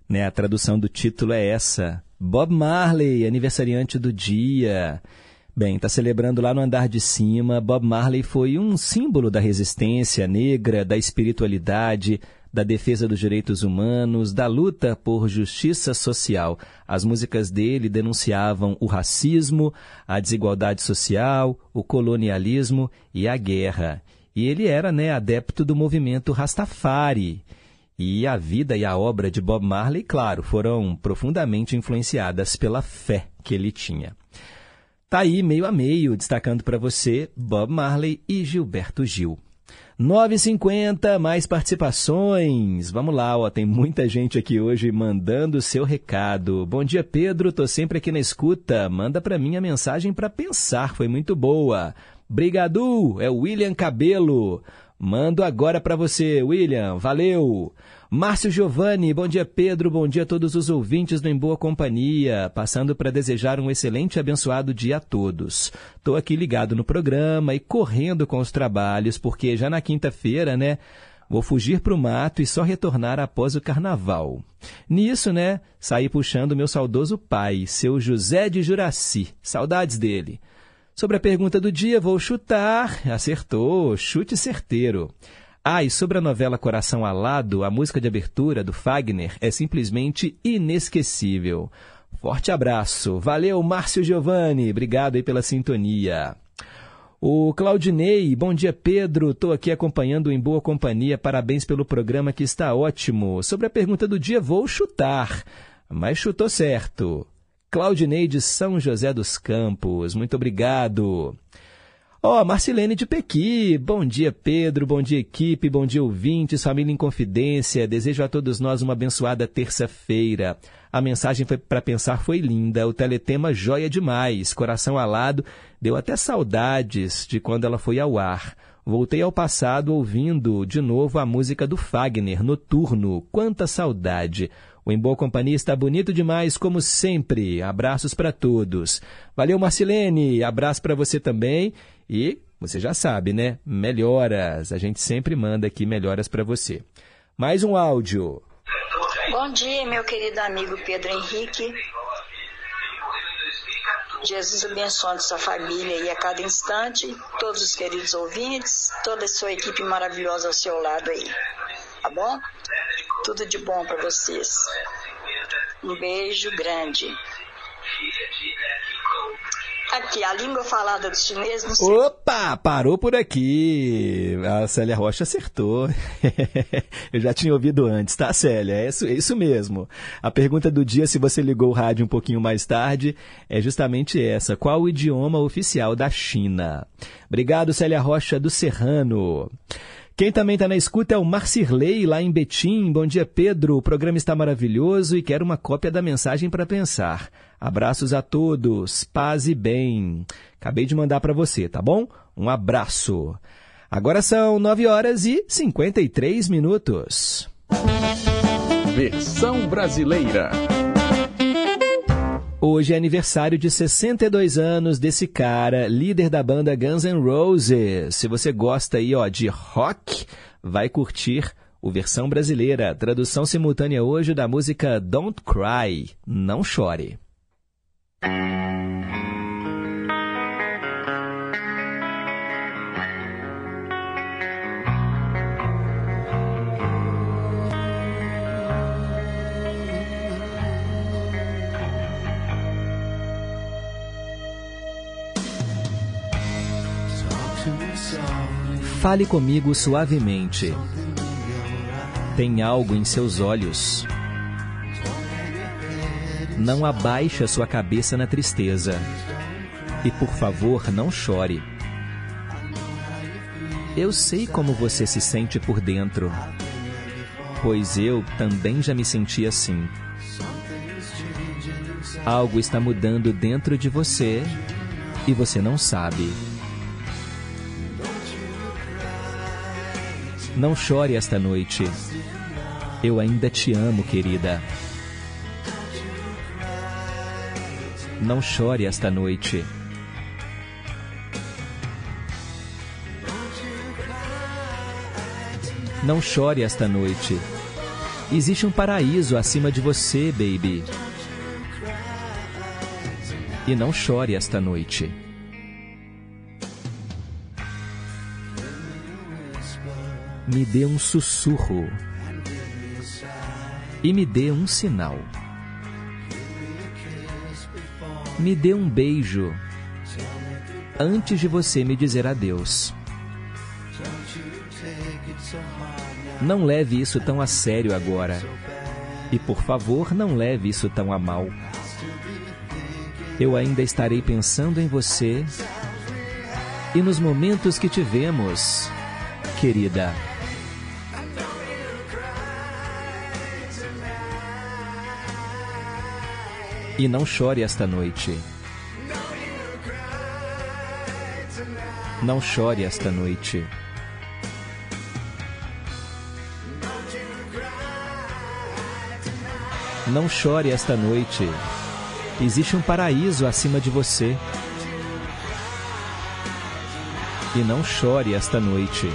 Né? A tradução do título é essa. Bob Marley, aniversariante do dia. Bem, está celebrando lá no andar de cima. Bob Marley foi um símbolo da resistência negra, da espiritualidade, da defesa dos direitos humanos, da luta por justiça social. As músicas dele denunciavam o racismo, a desigualdade social, o colonialismo e a guerra. E ele era né, adepto do movimento Rastafari. E a vida e a obra de Bob Marley, claro, foram profundamente influenciadas pela fé que ele tinha. Tá aí, meio a meio, destacando para você Bob Marley e Gilberto Gil. 9h50, mais participações. Vamos lá, ó, tem muita gente aqui hoje mandando o seu recado. Bom dia, Pedro, tô sempre aqui na escuta. Manda para mim a mensagem para pensar, foi muito boa. Brigadu, é o William Cabelo. Mando agora para você, William. Valeu. Márcio Giovanni, bom dia Pedro, bom dia a todos os ouvintes do Em Boa Companhia, passando para desejar um excelente e abençoado dia a todos. Estou aqui ligado no programa e correndo com os trabalhos, porque já na quinta-feira, né, vou fugir para o mato e só retornar após o carnaval. Nisso, né, saí puxando meu saudoso pai, seu José de Juraci, saudades dele. Sobre a pergunta do dia, vou chutar. Acertou, chute certeiro. Ah, e sobre a novela Coração Alado, a música de abertura do Fagner é simplesmente inesquecível. Forte abraço. Valeu, Márcio Giovanni. Obrigado aí pela sintonia. O Claudinei, bom dia Pedro, estou aqui acompanhando em boa companhia, parabéns pelo programa que está ótimo. Sobre a pergunta do dia, vou chutar, mas chutou certo. Claudinei de São José dos Campos, muito obrigado. Ó, oh, Marcilene de Pequi, bom dia Pedro, bom dia equipe, bom dia ouvintes, família em confidência, desejo a todos nós uma abençoada terça-feira. A mensagem para pensar foi linda, o teletema joia demais, coração alado, deu até saudades de quando ela foi ao ar. Voltei ao passado ouvindo de novo a música do Fagner, Noturno, quanta saudade. O Em Boa Companhia está bonito demais, como sempre. Abraços para todos. Valeu, Marcilene. Abraço para você também. E você já sabe, né? Melhoras. A gente sempre manda aqui melhoras para você. Mais um áudio. Bom dia, meu querido amigo Pedro Henrique. Jesus abençoe sua família e a cada instante, todos os queridos ouvintes, toda a sua equipe maravilhosa ao seu lado aí. Tá bom? Tudo de bom para vocês. Um beijo grande. Aqui, a língua falada dos chineses não sei. Opa, parou por aqui. A Célia Rocha acertou. <laughs> Eu já tinha ouvido antes, tá, Célia? É isso, é isso mesmo. A pergunta do dia, se você ligou o rádio um pouquinho mais tarde, é justamente essa. Qual o idioma oficial da China? Obrigado, Célia Rocha do Serrano. Quem também está na escuta é o Marcirley, lá em Betim. Bom dia, Pedro. O programa está maravilhoso e quero uma cópia da mensagem para pensar. Abraços a todos, paz e bem. Acabei de mandar para você, tá bom? Um abraço. Agora são 9 horas e 53 minutos. Versão brasileira. Hoje é aniversário de 62 anos desse cara, líder da banda Guns N' Roses. Se você gosta aí, ó, de rock, vai curtir o versão brasileira, tradução simultânea hoje da música Don't Cry, Não Chore. Fale comigo suavemente. Tem algo em seus olhos. Não abaixe a sua cabeça na tristeza. E por favor, não chore. Eu sei como você se sente por dentro, pois eu também já me senti assim. Algo está mudando dentro de você e você não sabe. Não chore esta noite. Eu ainda te amo, querida. Não chore esta noite. Não chore esta noite. Existe um paraíso acima de você, baby. E não chore esta noite. Me dê um sussurro. E me dê um sinal. Me dê um beijo antes de você me dizer adeus. Não leve isso tão a sério agora. E por favor, não leve isso tão a mal. Eu ainda estarei pensando em você e nos momentos que tivemos, querida. E não chore esta noite. Não chore esta noite. Não chore esta noite. Existe um paraíso acima de você. E não chore esta noite.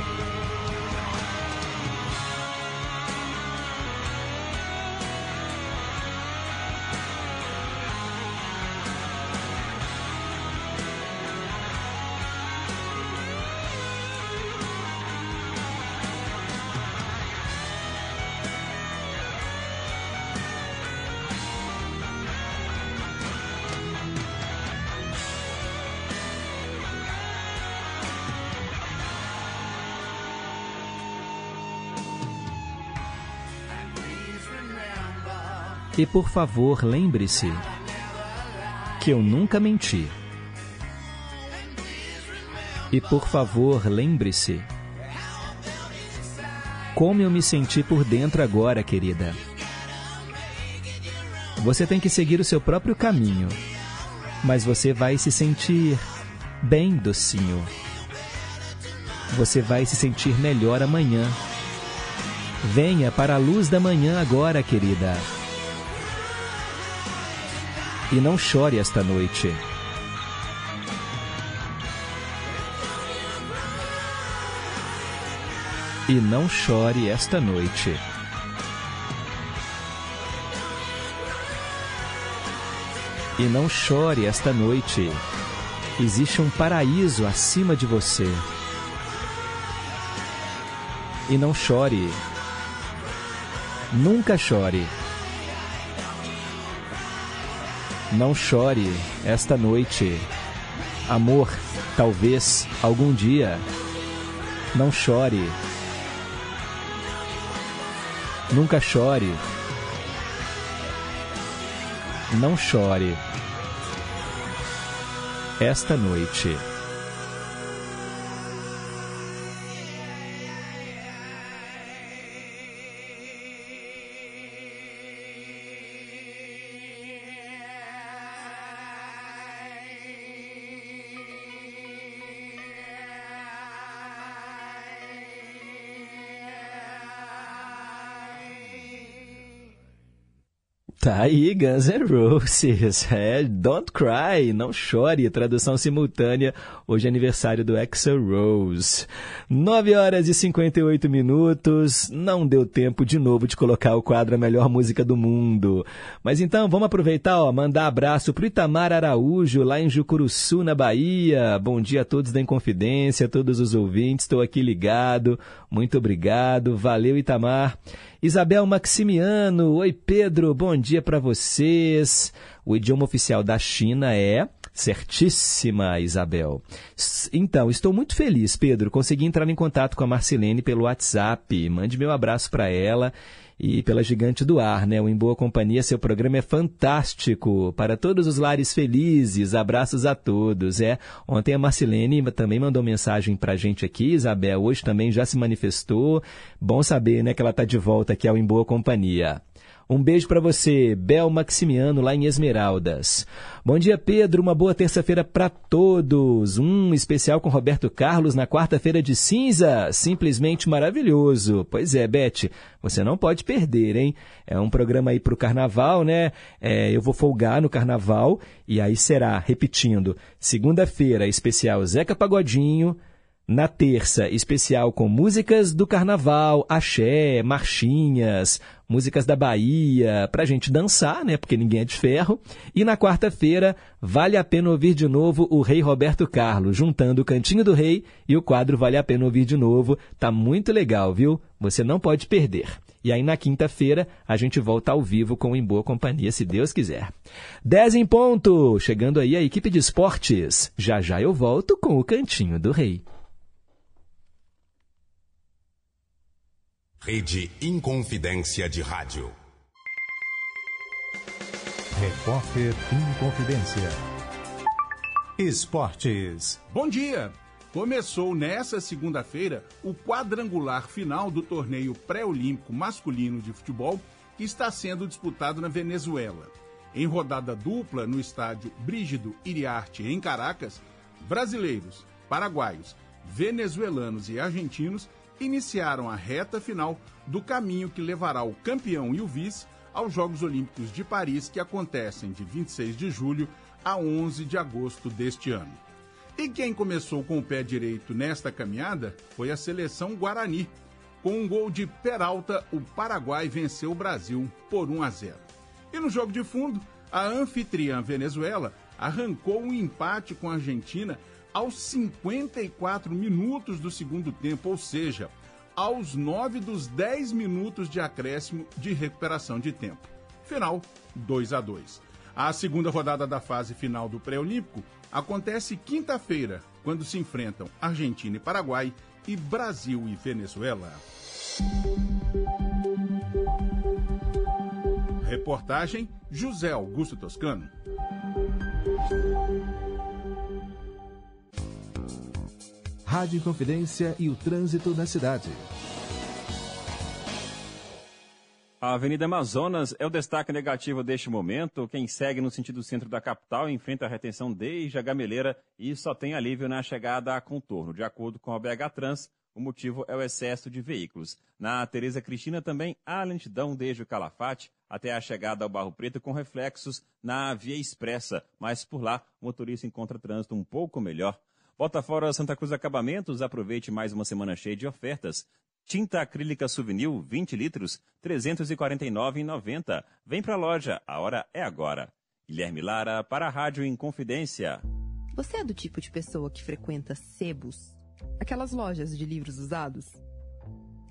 E por favor, lembre-se que eu nunca menti. E por favor, lembre-se como eu me senti por dentro agora, querida. Você tem que seguir o seu próprio caminho, mas você vai se sentir bem, docinho. Você vai se sentir melhor amanhã. Venha para a luz da manhã agora, querida. E não chore esta noite. E não chore esta noite. E não chore esta noite. Existe um paraíso acima de você. E não chore. Nunca chore. Não chore esta noite. Amor, talvez algum dia. Não chore. Nunca chore. Não chore. Esta noite. Tá aí, Guns N' Roses. <laughs> É, Don't Cry, não chore. Tradução simultânea. Hoje é aniversário do Axel Rose. 9 horas e 58 minutos. Não deu tempo de novo de colocar o quadro A Melhor Música do Mundo. Mas então, vamos aproveitar, ó, mandar abraço pro Itamar Araújo, lá em Jucuruçu, na Bahia. Bom dia a todos da Inconfidência, todos os ouvintes. Estou aqui ligado. Muito obrigado. Valeu, Itamar. Isabel Maximiano, oi Pedro, bom dia para vocês. O idioma oficial da China é certíssima, Isabel. Então, estou muito feliz, Pedro. Consegui entrar em contato com a Marcelene pelo WhatsApp. Mande meu abraço para ela e pela Gigante do Ar, né? O Em Boa Companhia, seu programa é fantástico. Para todos os lares felizes, abraços a todos. É, ontem a Marcelene também mandou mensagem para a gente aqui, Isabel, hoje também já se manifestou. Bom saber, né, que ela está de volta aqui ao Em Boa Companhia. Um beijo para você, Bel Maximiano, lá em Esmeraldas. Bom dia, Pedro. Uma boa terça-feira para todos. Um especial com Roberto Carlos na quarta-feira de cinza. Simplesmente maravilhoso. Pois é, Beth, você não pode perder, hein? É um programa aí para o carnaval, né? É, eu vou folgar no carnaval e aí será, repetindo, segunda-feira, especial Zeca Pagodinho. Na terça, especial com músicas do carnaval, axé, marchinhas, músicas da Bahia, pra gente dançar, né? Porque ninguém é de ferro. E na quarta-feira, vale a pena ouvir de novo o Rei Roberto Carlos, juntando o Cantinho do Rei e o quadro Vale a Pena Ouvir de Novo. Tá muito legal, viu? Você não pode perder. E aí, na quinta-feira, a gente volta ao vivo com Em Boa Companhia, se Deus quiser. 10 em ponto! Chegando aí a equipe de esportes. Já já eu volto com o Cantinho do Rei. Rede Inconfidência de Rádio. Repórter Inconfidência. Esportes. Bom dia! Começou nessa segunda-feira o quadrangular final do torneio pré-olímpico masculino de futebol que está sendo disputado na Venezuela. Em rodada dupla no estádio Brígido Iriarte, em Caracas, brasileiros, paraguaios, venezuelanos e argentinos iniciaram a reta final do caminho que levará o campeão e o vice aos Jogos Olímpicos de Paris, que acontecem de 26 de julho a 11 de agosto deste ano. E quem começou com o pé direito nesta caminhada foi a seleção Guarani. Com um gol de Peralta, o Paraguai venceu o Brasil por 1 a 0. E no jogo de fundo, a anfitriã Venezuela arrancou um empate com a Argentina aos 54 minutos do segundo tempo, ou seja, aos 9 dos 10 minutos de acréscimo de recuperação de tempo. Final 2 a 2. A segunda rodada da fase final do pré-olímpico acontece quinta-feira, quando se enfrentam Argentina e Paraguai e Brasil e Venezuela. Reportagem José Augusto Toscano. Rádio Confidência e o trânsito na cidade. A Avenida Amazonas é o destaque negativo deste momento. Quem segue no sentido centro da capital enfrenta a retenção desde a Gameleira e só tem alívio na chegada a contorno. De acordo com a BH Trans, o motivo é o excesso de veículos. Na Tereza Cristina também há lentidão desde o Calafate até a chegada ao Barro Preto com reflexos na Via Expressa, mas por lá o motorista encontra trânsito um pouco melhor. Bota fora Santa Cruz Acabamentos, aproveite mais uma semana cheia de ofertas. Tinta acrílica Souvenir 20 litros, R$ 349,90. Vem pra loja, a hora é agora. Guilherme Lara para a Rádio Inconfidência. Você é do tipo de pessoa que frequenta sebos? Aquelas lojas de livros usados?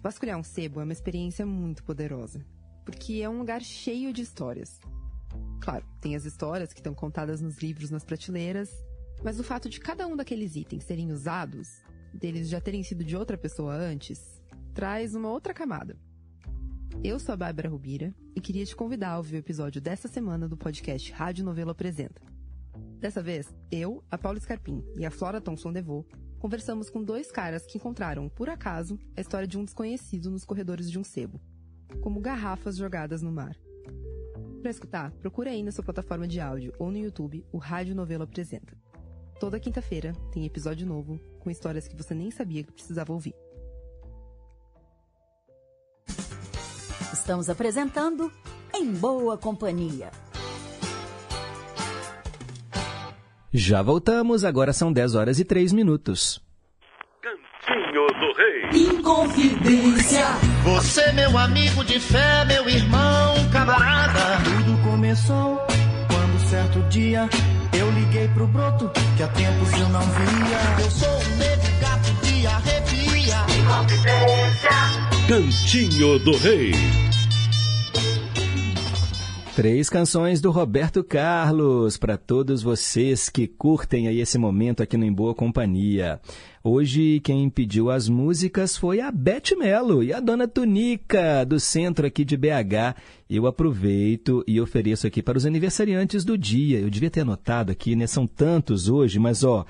Vasculhar um sebo é uma experiência muito poderosa, porque é um lugar cheio de histórias. Claro, tem as histórias que estão contadas nos livros nas prateleiras Mas o fato de cada um daqueles itens serem usados, deles já terem sido de outra pessoa antes, traz uma outra camada. Eu sou a Bárbara Rubira e queria te convidar a ouvir o episódio dessa semana do podcast Rádio Novelo Apresenta. Dessa vez, eu, a Paula Scarpim e a Flora Thomson Devô conversamos com dois caras que encontraram, por acaso, a história de um desconhecido nos corredores de um sebo, como garrafas jogadas no mar. Para escutar, procure aí na sua plataforma de áudio ou no YouTube o Rádio Novelo Apresenta. Toda quinta-feira tem episódio novo com histórias que você nem sabia que precisava ouvir. Estamos apresentando Em Boa Companhia. Já voltamos, agora são 10 horas e 3 minutos. Cantinho do Rei. Inconfidência. Você, meu amigo de fé, meu irmão, camarada. Tudo começou quando certo dia eu liguei pro broto que há tempos eu não via. Eu sou um negro gato de arrepia. Cantinho do Rei. Três canções do Roberto Carlos para todos vocês que curtem aí esse momento aqui no Em Boa Companhia. Hoje quem pediu as músicas foi a Beth Melo e a Dona Tunica do centro aqui de BH. Eu aproveito e ofereço aqui para os aniversariantes do dia. Eu devia ter anotado aqui, né? São tantos hoje, mas ó,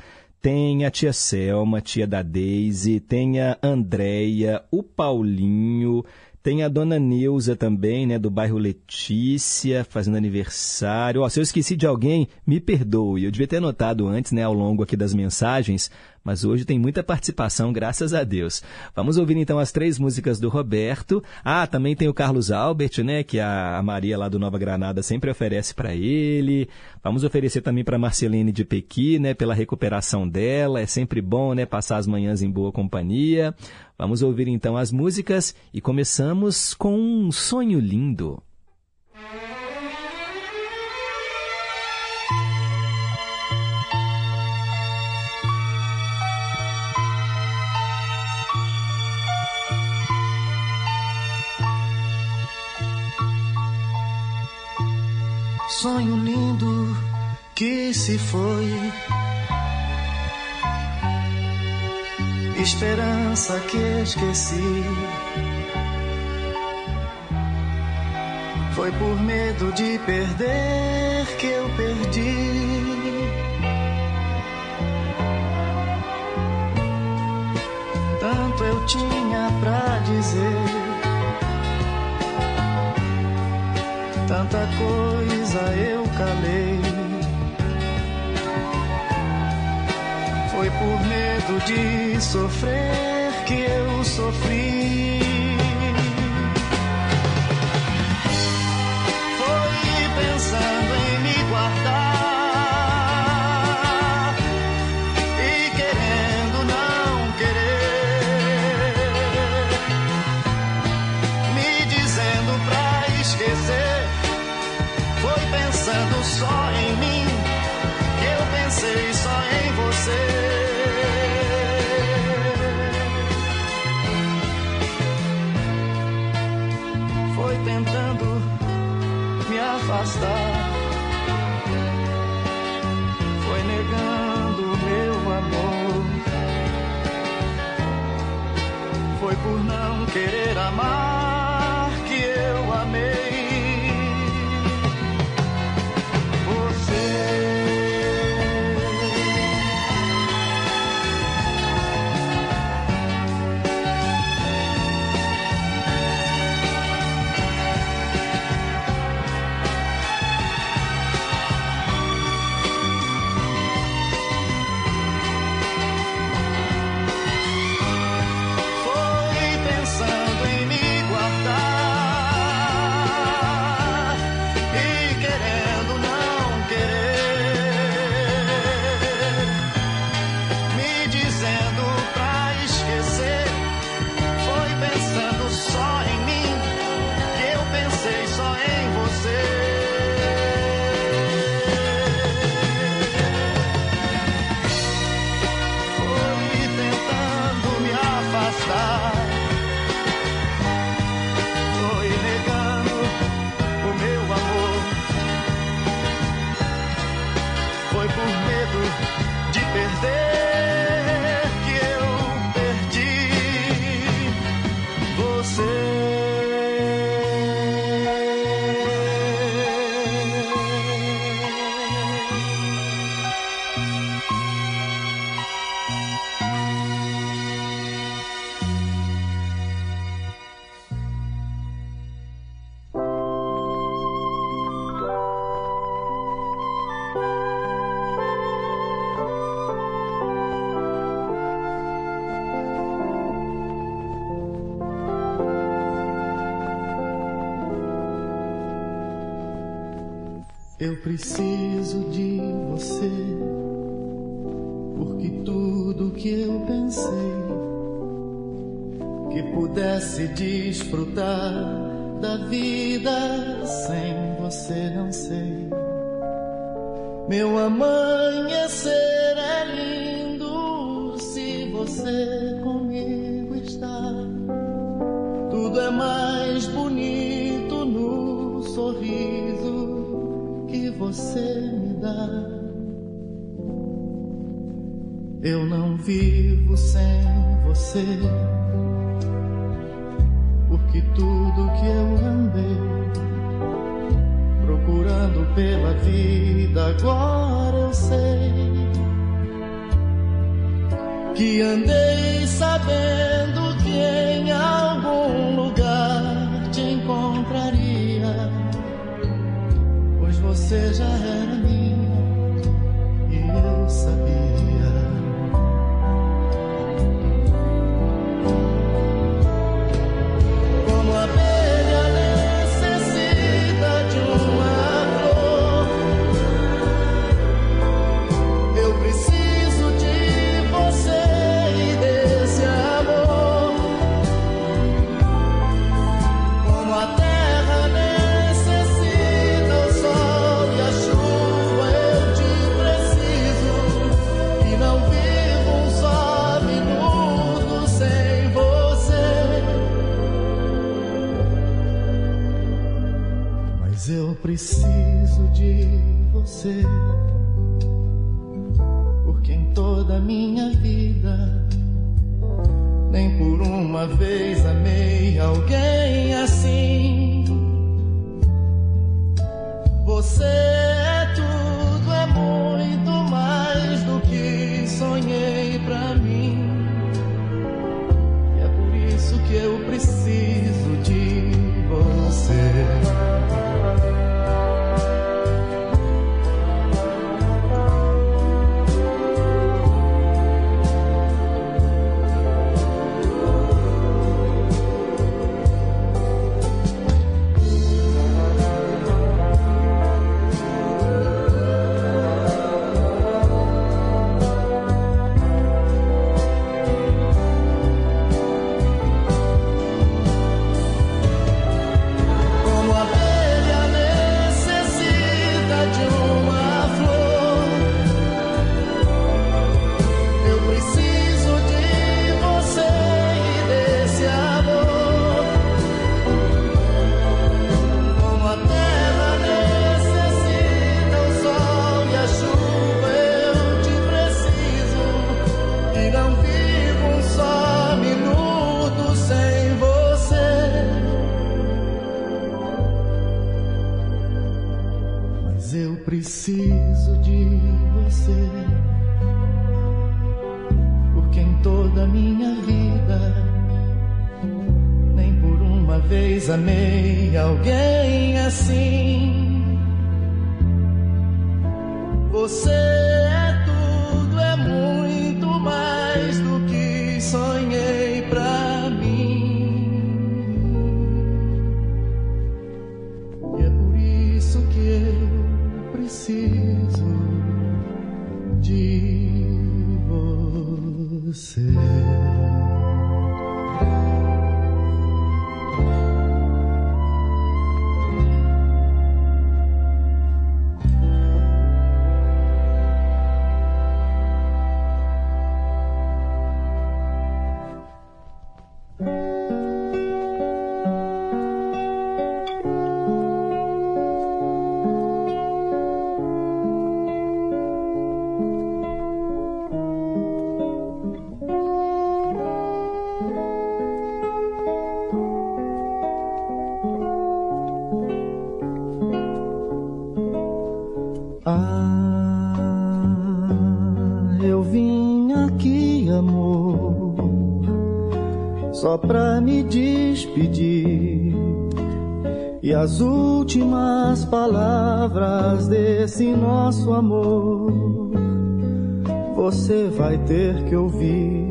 tem a tia Selma, tia da Daisy, tem a Andréia, o Paulinho, tem a dona Neuza também, né, do bairro Letícia, fazendo aniversário. Ó, se eu esqueci de alguém, me perdoe. Eu devia ter anotado antes, né, ao longo aqui das mensagens, mas hoje tem muita participação, graças a Deus. Vamos ouvir então as três músicas do Roberto. Ah, também tem o Carlos Albert, né, que a Maria lá do Nova Granada sempre oferece para ele. Vamos oferecer também para Marceline de Pequi, né, pela recuperação dela. É sempre bom, né, passar as manhãs em boa companhia. Vamos ouvir então as músicas e começamos com um sonho lindo. Sonho lindo que se foi. Esperança que esqueci. Foi por medo de perder que eu perdi. Tanto eu tinha pra dizer. tanta coisa eu calei. Foi por medo de sofrer que eu sofri. Foi pensando em me guardar e querendo não querer, me dizendo pra esquecer. Foi pensando só em mim que eu pensei só em você. Afastar. Foi negando meu amor. Foi por não querer amar see. Ah, eu vim aqui, amor, só pra me despedir. E as últimas palavras desse nosso amor você vai ter que ouvir.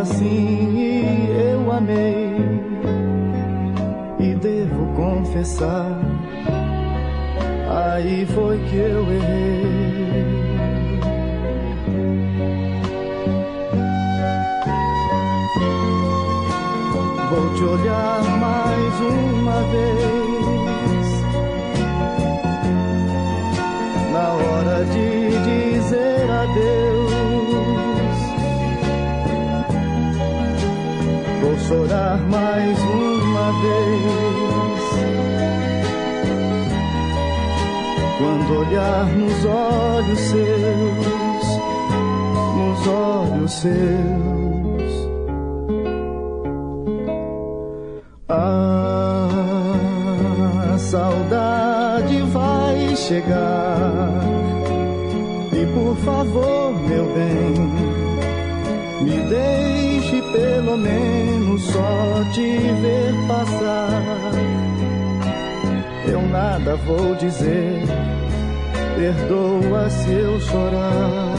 Assim e eu amei. E devo confessar, aí foi que eu errei. Vou te olhar mais uma vez. Chorar mais uma vez. Quando olhar nos olhos seus, nos olhos seus. A saudade vai chegar. E por favor, meu bem, me deixe pelo menos só te ver passar. Eu nada vou dizer, perdoa se eu chorar.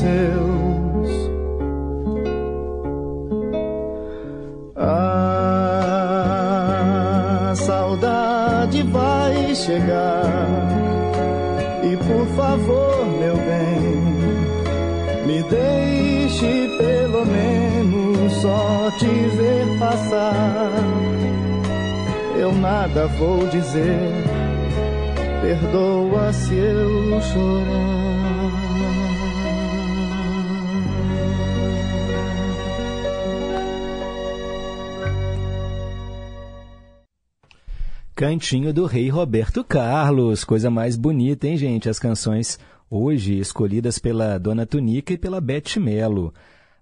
Seus. A saudade vai chegar. E por favor, meu bem, me deixe pelo menos só te ver passar. Eu nada vou dizer, perdoa se eu chorar. Cantinho do Rei Roberto Carlos. Coisa mais bonita, hein, gente? As canções hoje escolhidas pela Dona Tunica e pela Beth Melo.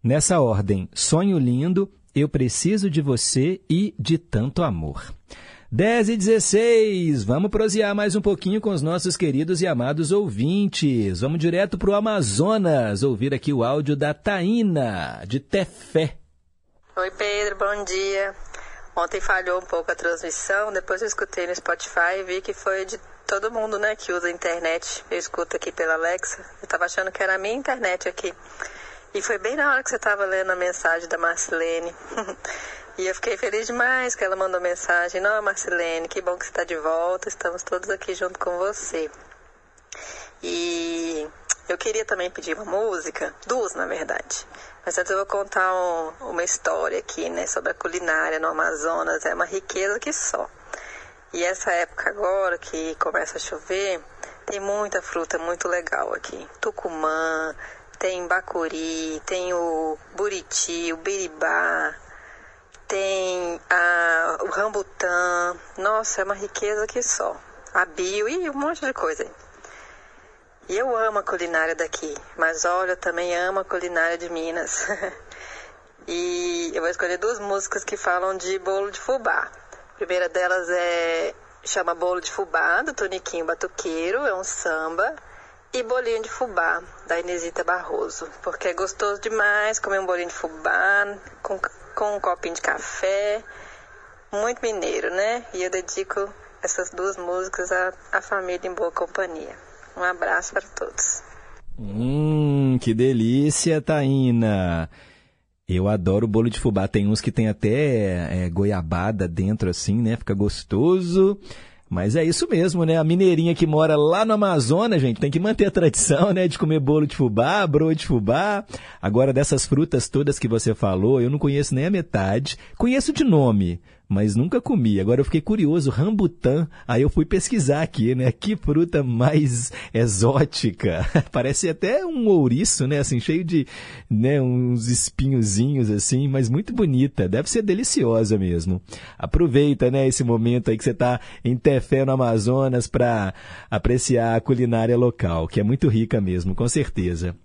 Nessa ordem, Sonho Lindo, Eu Preciso de Você e De Tanto Amor. 10 e 16, vamos prosear mais um pouquinho com os nossos queridos e amados ouvintes. Vamos direto para o Amazonas, ouvir aqui o áudio da Taína, de Tefé. Oi Pedro, bom dia. Ontem falhou um pouco a transmissão, depois eu escutei no Spotify e vi que foi de todo mundo, né, que usa a internet. Eu escuto aqui pela Alexa. Eu tava achando que era a minha internet aqui. E foi bem na hora que você tava lendo a mensagem da Marcelene. <laughs> e eu fiquei feliz demais que ela mandou mensagem. Não, Marcelene, que bom que você está de volta. Estamos todos aqui junto com você. E eu queria também pedir uma música, duas na verdade. Mas antes eu vou contar um, uma história aqui, né, sobre a culinária no Amazonas. É uma riqueza que só. E essa época agora que começa a chover, tem muita fruta muito legal aqui. Tucumã, tem bacuri, tem o buriti, o biribá, tem a, o rambutã. Nossa, é uma riqueza que só. A bio e um monte de coisa aí. Eu amo a culinária daqui, mas olha, eu também amo a culinária de Minas. <laughs> e eu vou escolher duas músicas que falam de bolo de fubá. A primeira delas é chama Bolo de Fubá, do Toniquinho Batuqueiro, é um samba. E Bolinho de Fubá, da Inesita Barroso. Porque é gostoso demais comer um bolinho de fubá com, com um copinho de café. Muito mineiro, né? E eu dedico essas duas músicas à, à família em boa companhia. Um abraço para todos. Hum, que delícia, Taína. Eu adoro bolo de fubá. Tem uns que tem até é, goiabada dentro, assim, né? Fica gostoso. Mas é isso mesmo, né? A mineirinha que mora lá no Amazonas, gente, tem que manter a tradição, né? De comer bolo de fubá, broa de fubá. Agora, dessas frutas todas que você falou, eu não conheço nem a metade. Conheço de nome, mas nunca comi. Agora eu fiquei curioso, rambutã. Aí eu fui pesquisar aqui, né? Que fruta mais exótica. <laughs> Parece até um ouriço, né? Assim, cheio de, né, uns espinhozinhos assim, mas muito bonita. Deve ser deliciosa mesmo. Aproveita, né, esse momento aí que você tá em Tefé no Amazonas para apreciar a culinária local, que é muito rica mesmo, com certeza.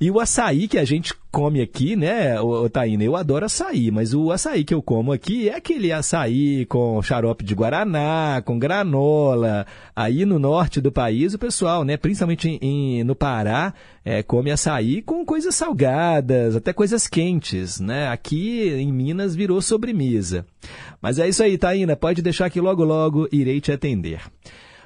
E o açaí que a gente come aqui, né, ô, Taína? Eu adoro açaí, mas o açaí que eu como aqui é aquele açaí com xarope de guaraná, com granola. Aí no norte do país, o pessoal, né, principalmente em, no Pará, é, come açaí com coisas salgadas, até coisas quentes, né? Aqui em Minas virou sobremesa. Mas é isso aí, Taína. Pode deixar que logo, logo irei te atender.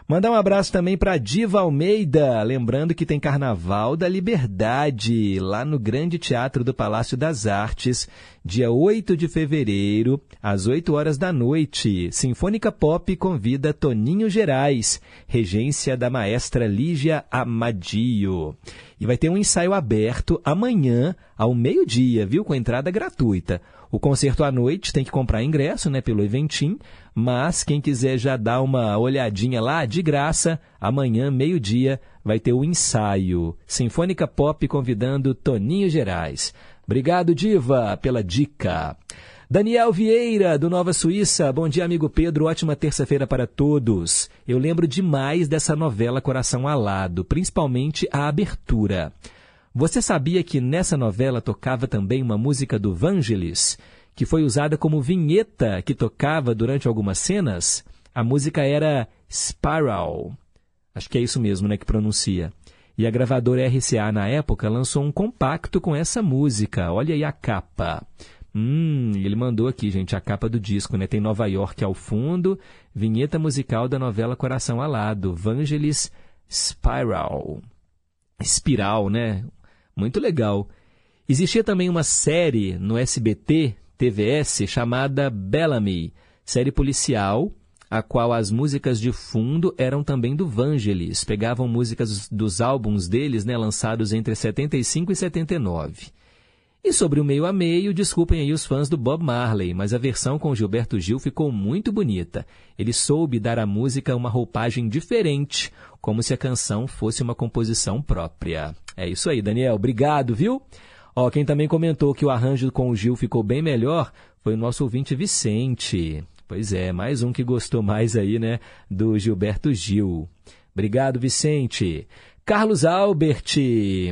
Mandar um abraço também para Diva Almeida, lembrando que tem Carnaval da Liberdade, lá no Grande Teatro do Palácio das Artes, dia 8 de fevereiro, às 8 horas da noite. Sinfônica Pop convida Toninho Gerais, regência da maestra Lígia Amadio. E vai ter um ensaio aberto amanhã, ao meio-dia, viu? Com entrada gratuita. O concerto à noite tem que comprar ingresso, né, pelo Eventim, mas quem quiser já dar uma olhadinha lá, de graça, amanhã, meio-dia, vai ter o ensaio. Sinfônica Pop convidando Toninho Gerais. Obrigado, Diva, pela dica. Daniel Vieira, do Nova Suíça. Bom dia, amigo Pedro. Ótima terça-feira para todos. Eu lembro demais dessa novela Coração Alado, principalmente a abertura. Você sabia que nessa novela tocava também uma música do Vangelis, que foi usada como vinheta que tocava durante algumas cenas? A música era Spiral. Acho que é isso mesmo, né, que pronuncia. E a gravadora RCA, na época, lançou um compacto com essa música. Olha aí a capa. Hum, ele mandou aqui, gente, a capa do disco, né? Tem Nova York ao fundo, vinheta musical da novela Coração Alado, Vangelis Spiral. Espiral, né? Muito legal. Existia também uma série no SBT, TVS, chamada Bellamy, série policial, a qual as músicas de fundo eram também do Vangelis. Pegavam músicas dos álbuns deles, né, lançados entre 75 e 79. E sobre o meio a meio, desculpem aí os fãs do Bob Marley, mas a versão com Gilberto Gil ficou muito bonita. Ele soube dar à música uma roupagem diferente, como se a canção fosse uma composição própria. É isso aí, Daniel. Obrigado, viu? Ó, quem também comentou que o arranjo com o Gil ficou bem melhor foi o nosso ouvinte Vicente. Pois é, mais um que gostou mais aí, né, do Gilberto Gil. Obrigado, Vicente. Carlos Albert,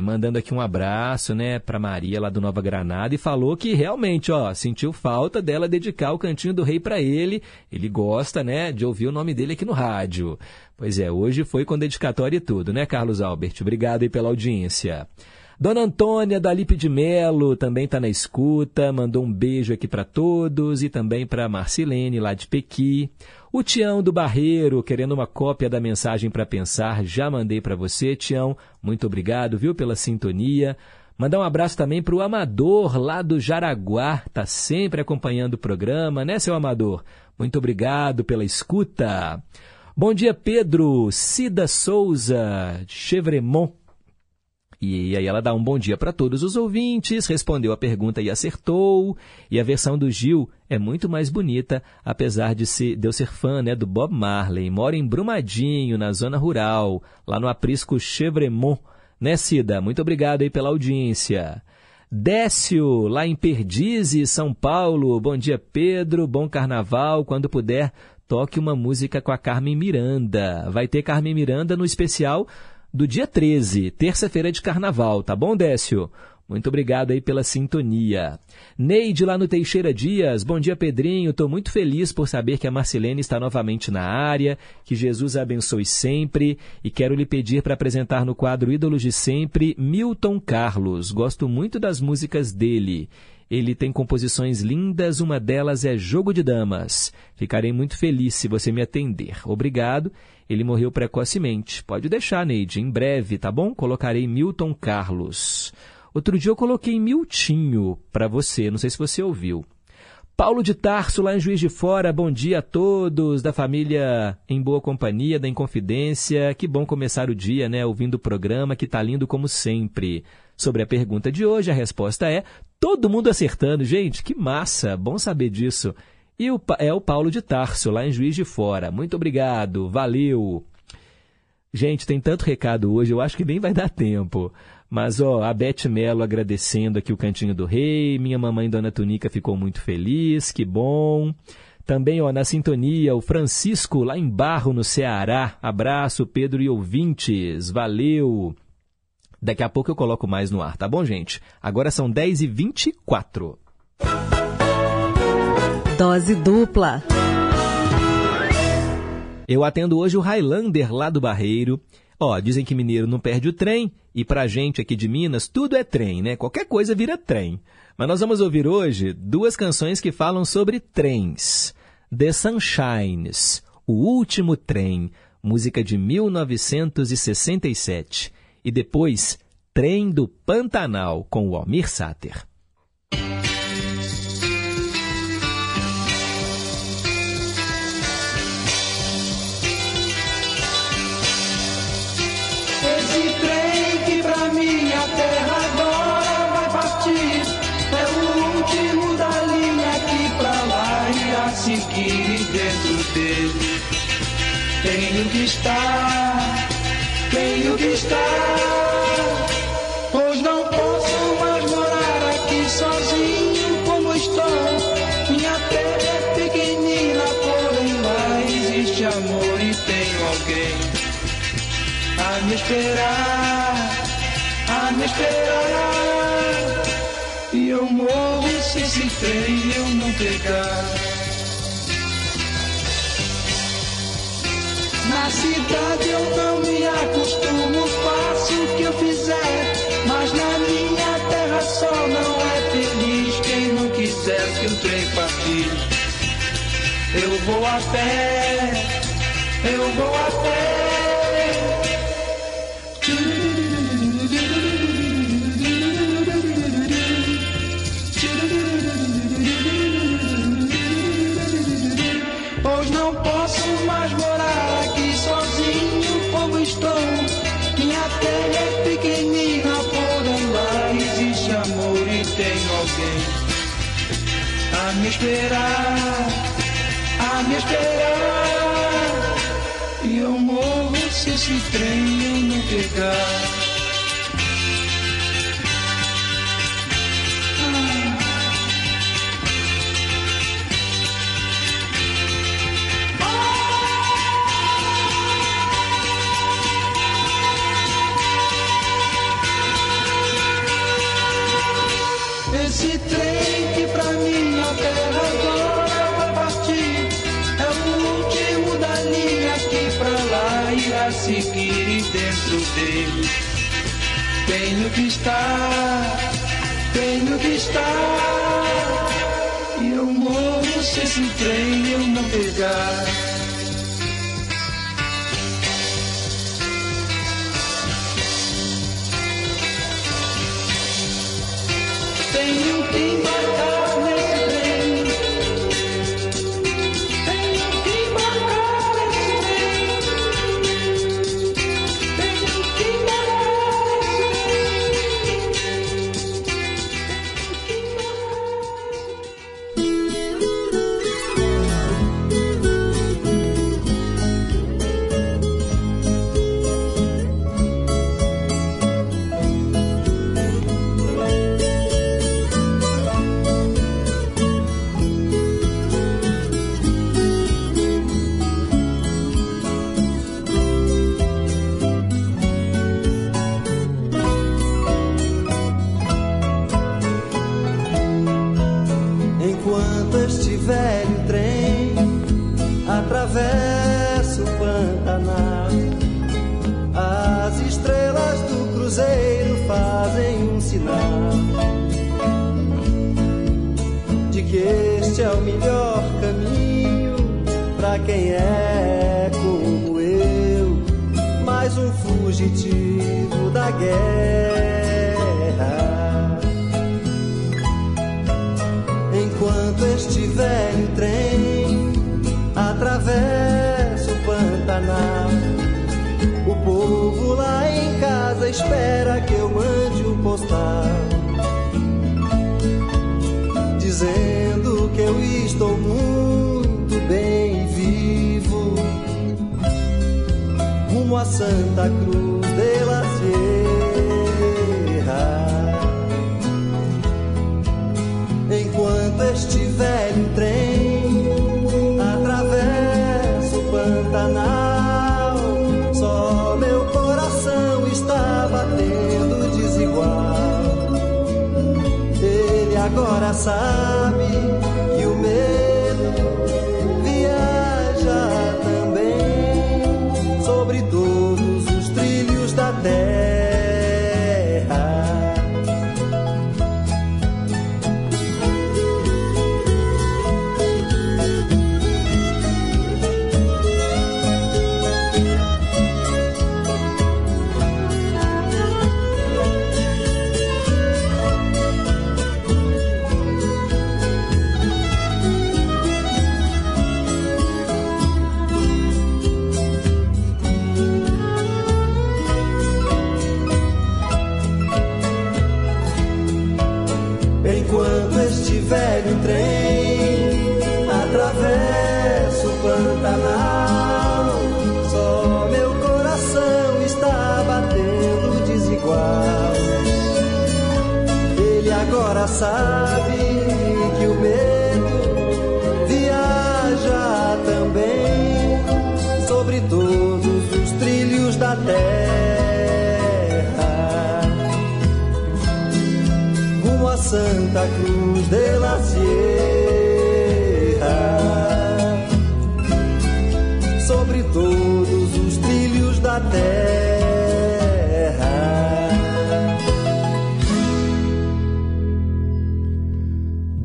mandando aqui um abraço, né, para Maria lá do Nova Granada e falou que realmente, ó, sentiu falta dela dedicar o Cantinho do Rei para ele. Ele gosta, né, de ouvir o nome dele aqui no rádio. Pois é, hoje foi com dedicatória e tudo, né, Carlos Albert? Obrigado aí pela audiência. Dona Antônia da Lipe de Melo também está na escuta, mandou um beijo aqui para todos e também para Marcilene lá de Pequi. O Tião do Barreiro, querendo uma cópia da mensagem para pensar, já mandei para você, Tião. Muito obrigado, viu, pela sintonia. Mandar um abraço também para o Amador, lá do Jaraguá, está sempre acompanhando o programa, né, seu Amador? Muito obrigado pela escuta. Bom dia, Pedro. Cida Souza, Chevremont e aí ela dá um bom dia para todos os ouvintes, respondeu a pergunta e acertou. E a versão do Gil é muito mais bonita, apesar de, ser, de eu ser fã né, do Bob Marley. Mora em Brumadinho, na zona rural, lá no aprisco Chevremont. Né, Cida? Muito obrigado aí pela audiência. Décio, lá em Perdizes, São Paulo. Bom dia, Pedro. Bom carnaval. Quando puder, toque uma música com a Carmen Miranda. Vai ter Carmen Miranda no especial do dia 13, terça-feira de carnaval, tá bom, Décio? Muito obrigado aí pela sintonia. Neide lá no Teixeira Dias, bom dia Pedrinho, estou muito feliz por saber que a Marcelene está novamente na área, que Jesus a abençoe sempre e quero lhe pedir para apresentar no quadro Ídolos de Sempre Milton Carlos, gosto muito das músicas dele. Ele tem composições lindas, uma delas é Jogo de Damas. Ficarei muito feliz se você me atender. Obrigado. Ele morreu precocemente. Pode deixar, Neide, em breve, tá bom? Colocarei Milton Carlos. Outro dia eu coloquei Miltinho para você, não sei se você ouviu. Paulo de Tarso, lá em Juiz de Fora, bom dia a todos, da família Em Boa Companhia, da Inconfidência. Que bom começar o dia, né, ouvindo o programa que tá lindo como sempre. Sobre a pergunta de hoje, a resposta é todo mundo acertando. Gente, que massa, bom saber disso. E o, é o Paulo de Tarso, lá em Juiz de Fora. Muito obrigado, valeu. Gente, tem tanto recado hoje, eu acho que nem vai dar tempo. Mas, ó, a Beth Mello agradecendo aqui o Cantinho do Rei, minha mamãe Dona Tunica ficou muito feliz, que bom. Também, ó, na sintonia, o Francisco, lá em Barro, no Ceará. Abraço, Pedro e ouvintes, valeu. Daqui a pouco eu coloco mais no ar, tá bom, gente? Agora são 10h24. Dose dupla. Eu atendo hoje o Highlander lá do Barreiro. Ó, dizem que mineiro não perde o trem, e pra gente aqui de Minas, tudo é trem, né? Qualquer coisa vira trem. Mas nós vamos ouvir hoje duas canções que falam sobre trens. The Sunshines, O Último Trem, música de 1967. E depois, Trem do Pantanal, com o Almir Sater. Que estar, tenho que estar Pois não posso mais morar aqui sozinho como estou Minha terra é pequenina, porém lá existe amor e tenho alguém a me esperar, a me esperar. E eu morro se esse trem eu não pegar. Na cidade eu não me acostumo, faço o que eu fizer. Mas na minha terra só não é feliz quem não quiser que o trem partir. Eu vou a pé, eu vou a pé. Esperar, a me esperar. E eu morro se esse trem eu não pegar. Que estar, tenho que estar. E eu morro se esse trem eu não pegar é o melhor caminho para quem é como eu, mais um fugitivo da guerra. Enquanto este velho trem atravessa o Pantanal, o povo lá em casa espera que eu mande um postal estou muito bem vivo. Rumo a Santa Cruz de la Sierra. Enquanto estiver velho trem, atravessa o Pantanal. Só meu coração está batendo desigual. Ele agora sabe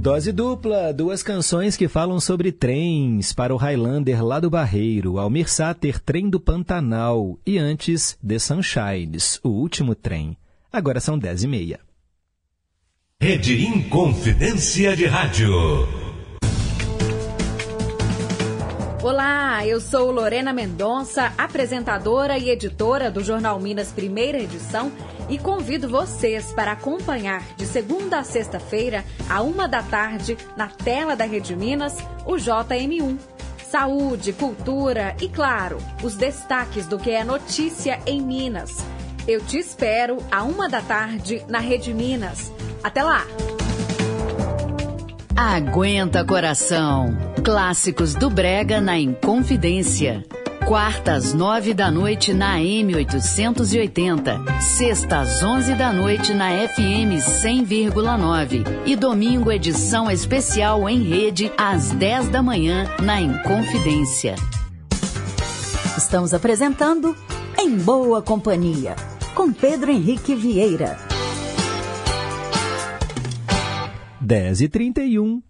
Dose dupla, duas canções que falam sobre trens para o Highlander lá do Barreiro, Almir Sater, Trem do Pantanal e antes The Sunshines, o último trem. Agora são dez e meia. Rede Inconfidência de Rádio. Olá, eu sou Lorena Mendonça, apresentadora e editora do Jornal Minas Primeira Edição e convido vocês para acompanhar de segunda a sexta-feira, a uma da tarde, na tela da Rede Minas, o JM1. Saúde, cultura e, claro, os destaques do que é notícia em Minas. Eu te espero a uma da tarde na Rede Minas. Até lá! Aguenta coração. Clássicos do Brega na Inconfidência. Quartas, nove da noite na M880. Sexta, às onze da noite na FM 100,9. E domingo, edição especial em rede, às 10 da manhã na Inconfidência. Estamos apresentando Em Boa Companhia, com Pedro Henrique Vieira. 10 e 31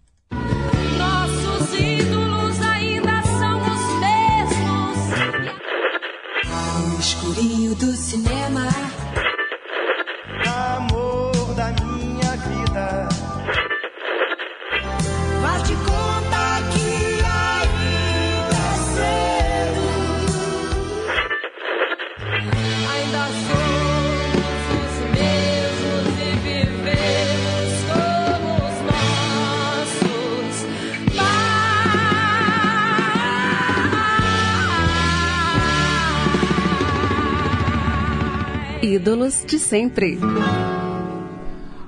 Ídolos de sempre.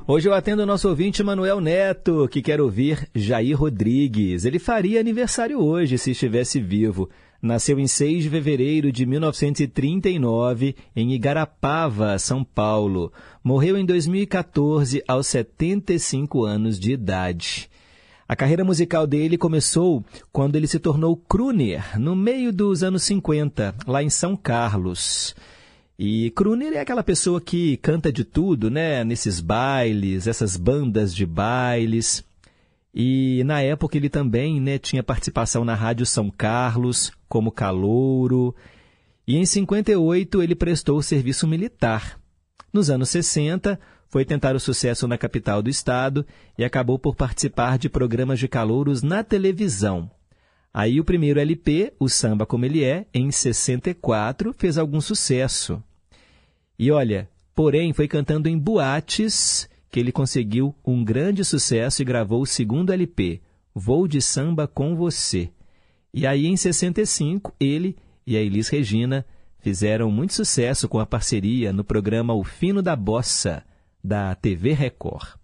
Hoje eu atendo o nosso ouvinte Manuel Neto, que quer ouvir Jair Rodrigues. Ele faria aniversário hoje se estivesse vivo. Nasceu em 6 de fevereiro de 1939 em Igarapava, São Paulo. Morreu em 2014 aos 75 anos de idade. A carreira musical dele começou quando ele se tornou crooner, no meio dos anos 50, lá em São Carlos. E crooner é aquela pessoa que canta de tudo, né? Nesses bailes, essas bandas de bailes. E na época ele também né, tinha participação na Rádio São Carlos, como calouro. E em 58 ele prestou serviço militar. Nos anos 60, foi tentar o sucesso na capital do estado e acabou por participar de programas de calouros na televisão. Aí o primeiro LP, o Samba Como Ele É, em 64, fez algum sucesso. E olha, porém foi cantando em boates que ele conseguiu um grande sucesso e gravou o segundo LP, Vou de Samba com Você. E aí em 65, ele e a Elis Regina fizeram muito sucesso com a parceria no programa O Fino da Bossa, da TV Record.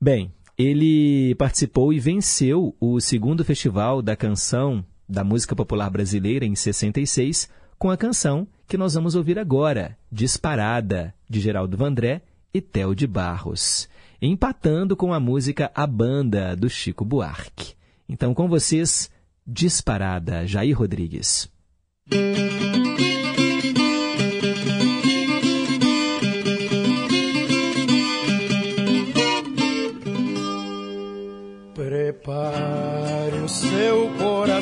Bem, ele participou e venceu o segundo Festival da Canção da Música Popular Brasileira em 66 com a canção que nós vamos ouvir agora, Disparada, de Geraldo Vandré e Theo de Barros. empatando com a música A Banda, do Chico Buarque. Então, com vocês, Disparada, Jair Rodrigues. Prepare o seu coração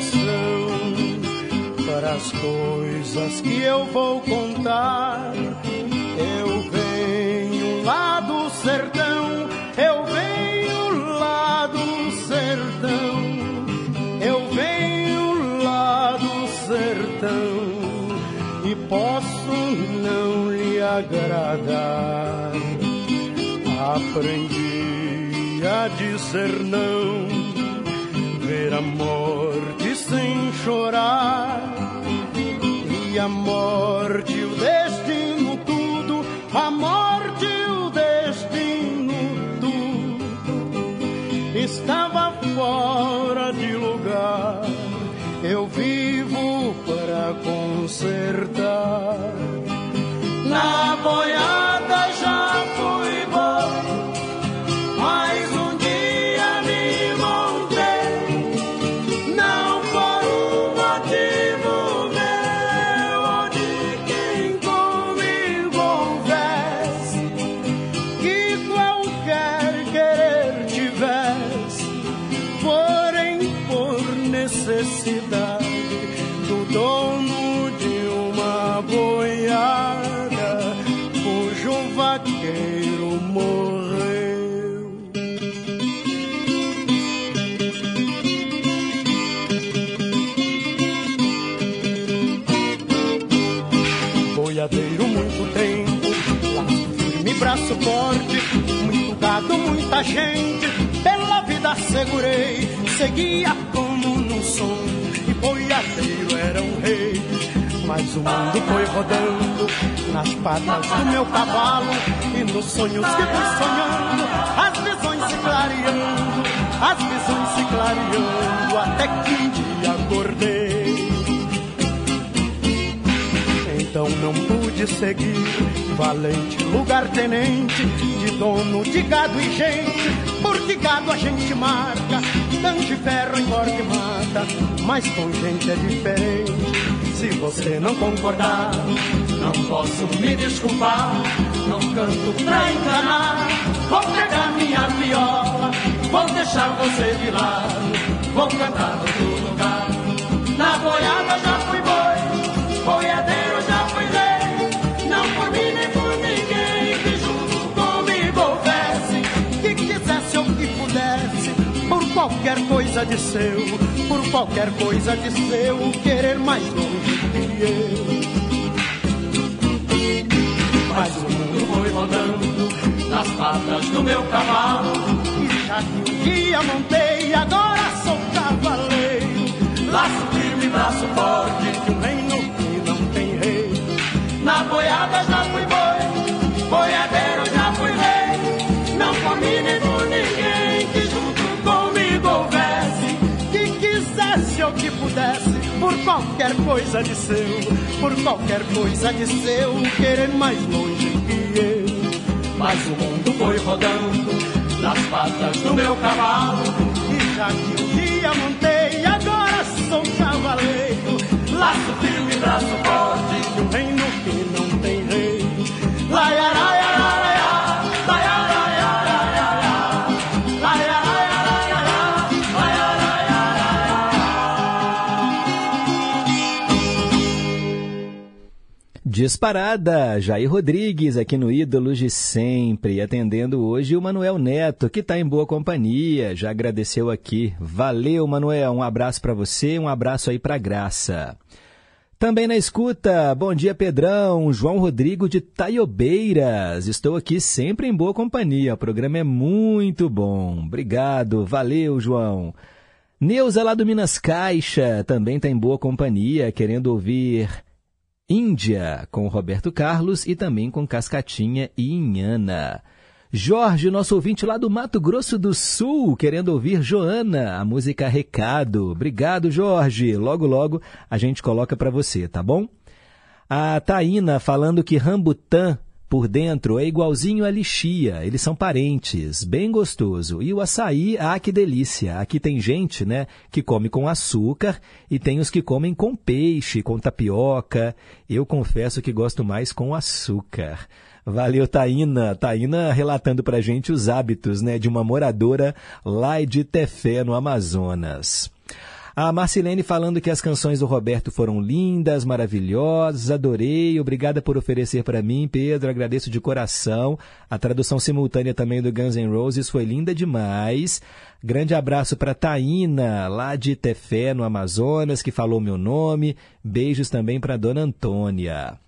as coisas que eu vou contar. Eu venho lá do sertão, eu venho lá do sertão, eu venho lá do sertão e posso não lhe agradar. Aprendi a dizer não, ver a morte sem chorar e a morte o destino tudo, a morte o destino tudo estava fora de lugar. Eu vivo para consertar. Muito gado, muita gente, pela vida segurei, seguia como num sonho, e boiadeiro era um rei. Mas o mundo foi rodando nas patas do meu cavalo e nos sonhos que fui sonhando, as visões se clareando, as visões se clareando, até que um dia acordei. Então não pude seguir, valente lugar-tenente, de dono de gado e gente, porque gado a gente marca, tanto de ferro engorda e mata, mas com gente é diferente. Se você não concordar, não posso me desculpar, não canto pra enganar, vou pegar minha viola, vou deixar você de lado, vou cantar outro qualquer coisa de seu, por qualquer coisa de seu, querer mais longe que eu. Mas o mundo foi rodando nas patas do meu cavalo, e já que um dia montei, agora sou cavaleiro, laço firme, braço forte, de um reino que não tem rei. Na boiada já fui boi, ou que pudesse, por qualquer coisa de seu, por qualquer coisa de seu, querer mais longe que eu. Mas o mundo foi rodando nas patas do meu cavalo. E já que um dia montei, agora sou cavaleiro. Laço firme, braço forte, de um reino que não Disparada, Jair Rodrigues aqui no Ídolos de Sempre, atendendo hoje o Manuel Neto, que está em boa companhia, já agradeceu aqui. Valeu, Manuel, um abraço para você, um abraço aí para Graça. Também na escuta, bom dia Pedrão, João Rodrigo de Taiobeiras. Estou aqui sempre em boa companhia, o programa é muito bom. Obrigado, valeu, João. Neuza lá do Minas Caixa também está em boa companhia, querendo ouvir Índia com Roberto Carlos e também com Cascatinha e Inhana. Jorge, nosso ouvinte lá do Mato Grosso do Sul, querendo ouvir Joana, a música Recado. Obrigado, Jorge. Logo, logo a gente coloca para você, tá bom? A Taína falando que Rambutã Por dentro é igualzinho a lixia, eles são parentes, bem gostoso. E o açaí, ah, que delícia. Aqui tem gente, né, que come com açúcar e tem os que comem com peixe, com tapioca. Eu confesso que gosto mais com açúcar. Valeu, Taína. Taína relatando pra gente os hábitos, né, de uma moradora lá de Tefé, no Amazonas. A Marcilene falando que as canções do Roberto foram lindas, maravilhosas, adorei, obrigada por oferecer para mim, Pedro, agradeço de coração. A tradução simultânea também do Guns N' Roses foi linda demais. Grande abraço para Taína, lá de Tefé, no Amazonas, que falou meu nome. Beijos também para Dona Antônia.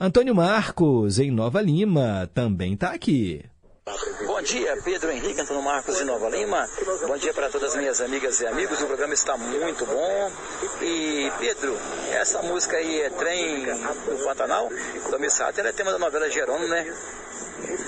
Antônio Marcos, em Nova Lima, também está aqui. Bom dia, Pedro Henrique, Antônio Marcos de Nova Lima. Bom dia para todas as minhas amigas e amigos. O programa está muito bom. E, Pedro, essa música aí é Trem do Pantanal, do Missato. Ela é tema da novela Jerônimo, né?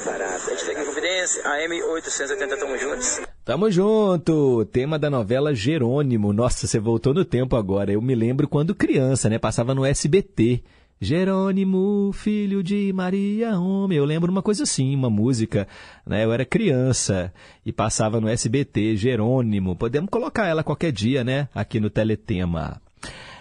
A gente tem em Confidência, AM 880, tamo juntos. Tamo junto! Tema da novela Jerônimo. Nossa, você voltou no tempo agora. Eu me lembro quando criança, né? Passava no SBT. Jerônimo, filho de Maria, homem. Eu lembro uma coisa assim, uma música, né? Eu era criança e passava no SBT, Jerônimo. Podemos colocar ela qualquer dia, né? Aqui no Teletema.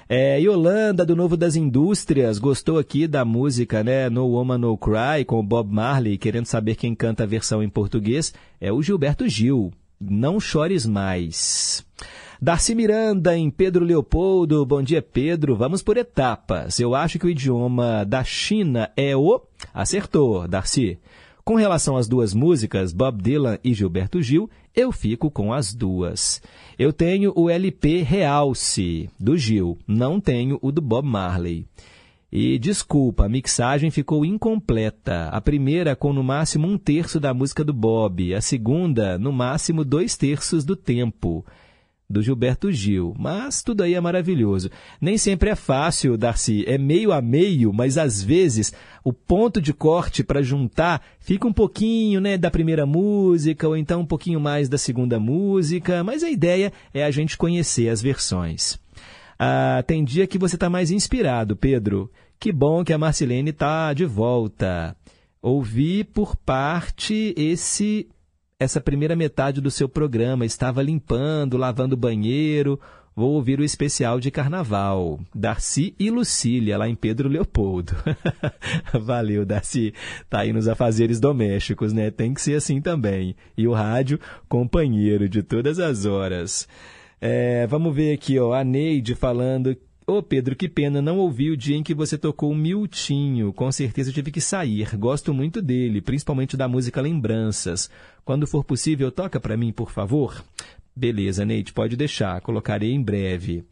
É, Yolanda, do Novo das Indústrias, gostou aqui da música, né? No Woman No Cry, com o Bob Marley, querendo saber quem canta a versão em português. É o Gilberto Gil. Não chores mais. Darcy Miranda, em Pedro Leopoldo. Bom dia, Pedro. Vamos por etapas. Eu acho que o idioma da China é o. Acertou, Darcy. Com relação às duas músicas, Bob Dylan e Gilberto Gil, eu fico com as duas. Eu tenho o LP Realce, do Gil, não tenho o do Bob Marley. E desculpa, a mixagem ficou incompleta. A primeira com no máximo um terço da música do Bob, a segunda, no máximo dois terços do tempo do Gilberto Gil. Mas tudo aí é maravilhoso. Nem sempre é fácil, Darcy. É meio a meio, mas às vezes o ponto de corte para juntar fica um pouquinho né, da primeira música, ou então um pouquinho mais da segunda música. Mas a ideia é a gente conhecer as versões. Ah, tem dia que você está mais inspirado, Pedro. Que bom que a Marcelene está de volta. Ouvi por parte esse essa primeira metade do seu programa. Estava limpando, lavando o banheiro. Vou ouvir o especial de carnaval. Darcy e Lucília, lá em Pedro Leopoldo. <laughs> Valeu, Darcy. Tá aí nos afazeres domésticos, né? Tem que ser assim também. E o rádio, companheiro de todas as horas. É, vamos ver aqui, ó, a Neide falando Ô oh, Pedro, que pena, não ouvi o dia em que você tocou o Miltinho. Com certeza tive que sair. Gosto muito dele, principalmente da música Lembranças. Quando for possível, toca para mim, por favor. Beleza, Neide, pode deixar. Colocarei em breve.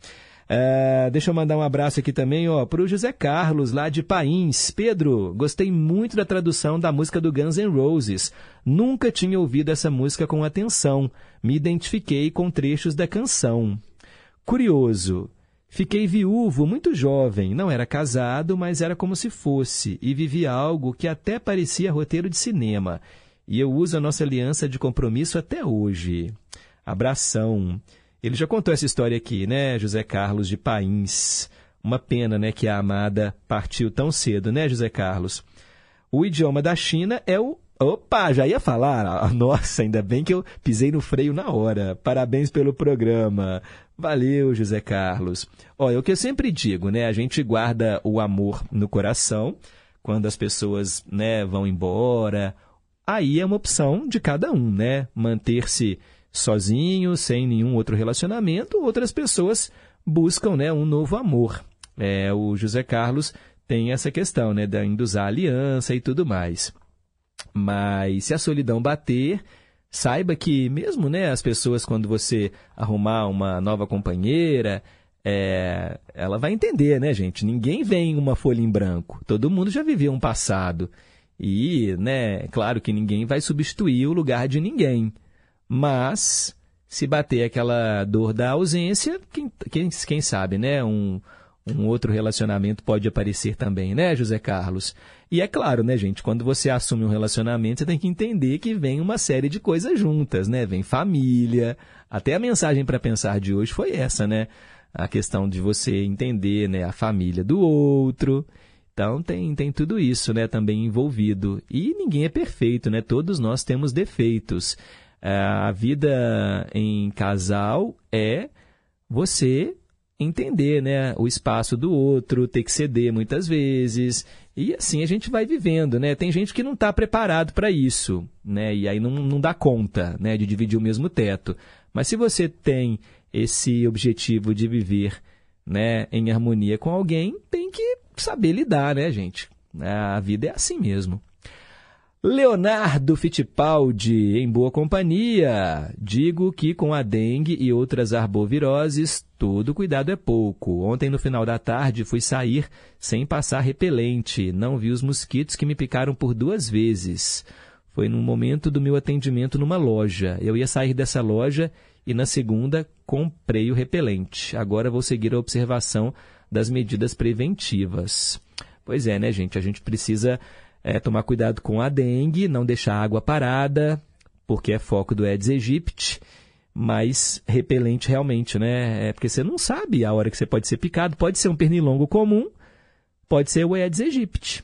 Uh, deixa eu mandar um abraço aqui também para o José Carlos, lá de Pains. Pedro, gostei muito da tradução da música do Guns N' Roses. Nunca tinha ouvido essa música com atenção. Me identifiquei com trechos da canção. Curioso, Fiquei viúvo muito jovem, não era casado, mas era como se fosse, e vivia algo que até parecia roteiro de cinema. E eu uso a nossa aliança de compromisso até hoje. Abração. Ele já contou essa história aqui, né, José Carlos de Pains. Uma pena, né, que a amada partiu tão cedo, né, José Carlos? O idioma da China é o Opa, já ia falar. <laughs> Ah, nossa, ainda bem que eu pisei no freio na hora. Parabéns pelo programa. Valeu, José Carlos. Olha, o que eu sempre digo, né? A gente guarda o amor no coração quando as pessoas, né, vão embora. Aí é uma opção de cada um, né? Manter-se sozinho, sem nenhum outro relacionamento. Outras pessoas buscam, né, um novo amor. É, o José Carlos tem essa questão, né, usar aliança e tudo mais. Mas se a solidão bater, saiba que mesmo né, as pessoas, quando você arrumar uma nova companheira, é, ela vai entender, né, gente? Ninguém vem uma folha em branco. Todo mundo já viveu um passado. E, né, claro que ninguém vai substituir o lugar de ninguém. Mas, se bater aquela dor da ausência, quem, quem, quem sabe, né? Um, um outro relacionamento pode aparecer também, né, José Carlos? E é claro, né, gente, quando você assume um relacionamento, você tem que entender que vem uma série de coisas juntas, né? Vem família. Até a mensagem para pensar de hoje foi essa, né? A questão de você entender, né, a família do outro. Então tem, tem tudo isso né, também envolvido. E ninguém é perfeito, né? Todos nós temos defeitos. É, a vida em casal é você entender né, o espaço do outro, ter que ceder muitas vezes. E assim a gente vai vivendo, né? Tem gente que não está preparado para isso, né? E aí não, não dá conta né, de dividir o mesmo teto. Mas se você tem esse objetivo de viver né, em harmonia com alguém, tem que saber lidar, né, gente? A vida é assim mesmo. Leonardo Fittipaldi, em boa companhia. Digo que com a dengue e outras arboviroses, todo cuidado é pouco. Ontem, no final da tarde, fui sair sem passar repelente. Não vi os mosquitos que me picaram por duas vezes. Foi no momento do meu atendimento numa loja. Eu ia sair dessa loja e na segunda comprei o repelente. Agora vou seguir a observação das medidas preventivas. Pois é, né, gente? A gente precisa é, tomar cuidado com a dengue, não deixar a água parada, porque é foco do Aedes aegypti, mas repelente realmente, né? É porque você não sabe a hora que você pode ser picado. Pode ser um pernilongo comum, pode ser o Aedes aegypti.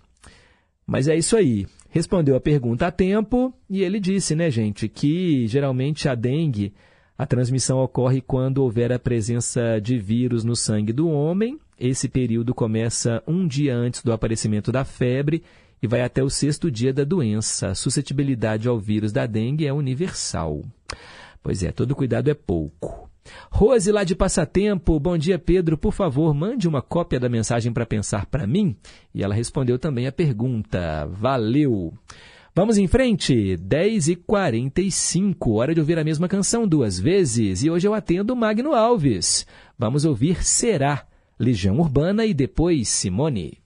Mas é isso aí. Respondeu a pergunta a tempo e ele disse, né, gente, que geralmente a dengue a transmissão ocorre quando houver a presença de vírus no sangue do homem. Esse período começa um dia antes do aparecimento da febre e vai até o sexto dia da doença. A suscetibilidade ao vírus da dengue é universal. Pois é, todo cuidado é pouco. Rose, lá de Passatempo, bom dia Pedro, por favor, mande uma cópia da mensagem para pensar para mim. E ela respondeu também a pergunta. Valeu! Vamos em frente, 10 e 45 hora de ouvir a mesma canção duas vezes. E hoje eu atendo Magno Alves. Vamos ouvir Será, Legião Urbana e depois Simone.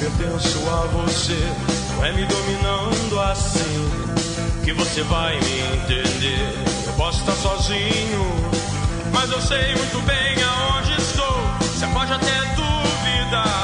Pertenço a você. Não é me dominando assim que você vai me entender. Eu posso estar sozinho, mas eu sei muito bem aonde estou. Você pode até duvidar,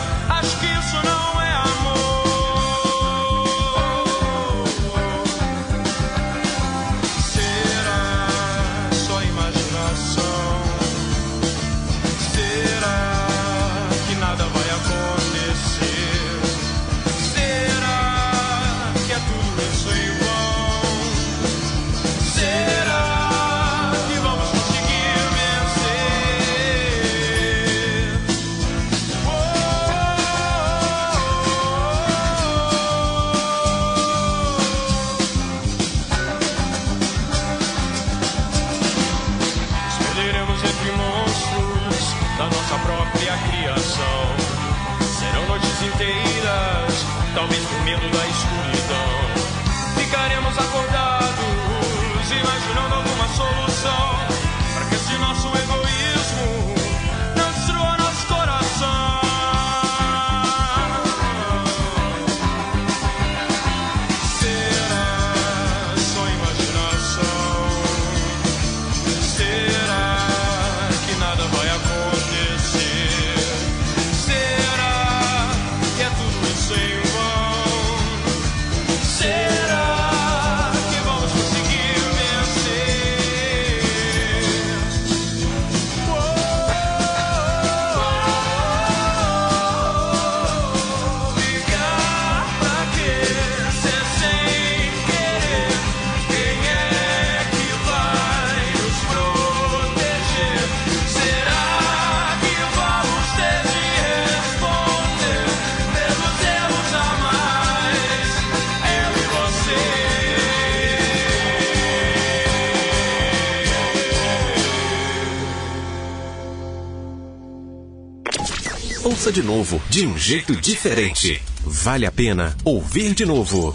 Ouça de novo, de um jeito diferente. Vale a pena ouvir de novo.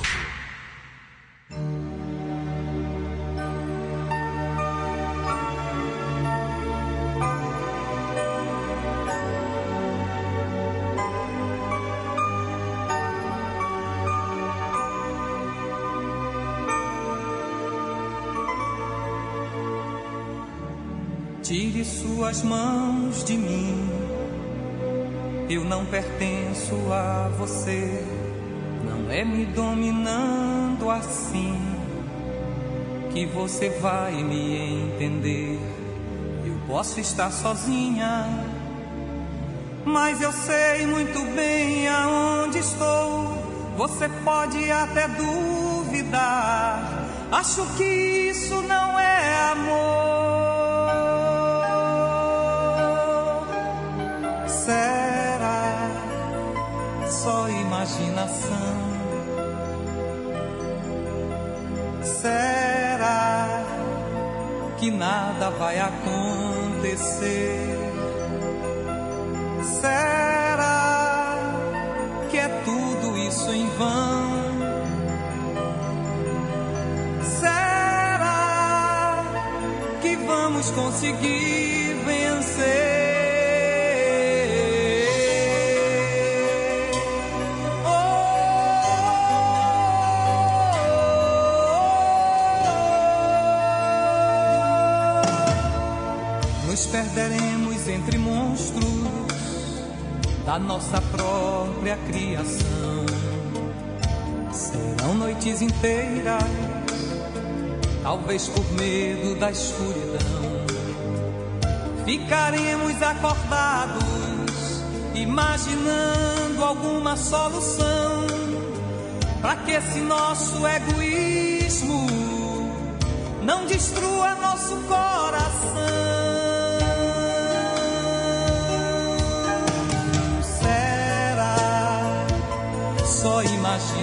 Posso estar sozinha, mas eu sei muito bem aonde estou. Você pode até duvidar. Acho que isso não é amor. Será só imaginação? Será que nada vai acontecer? Será que é tudo isso em vão? Será que vamos conseguir Perderemos entre monstros da nossa própria criação. Serão noites inteiras, talvez por medo da escuridão. Ficaremos acordados, imaginando alguma solução para que esse nosso egoísmo não destrua nosso coração.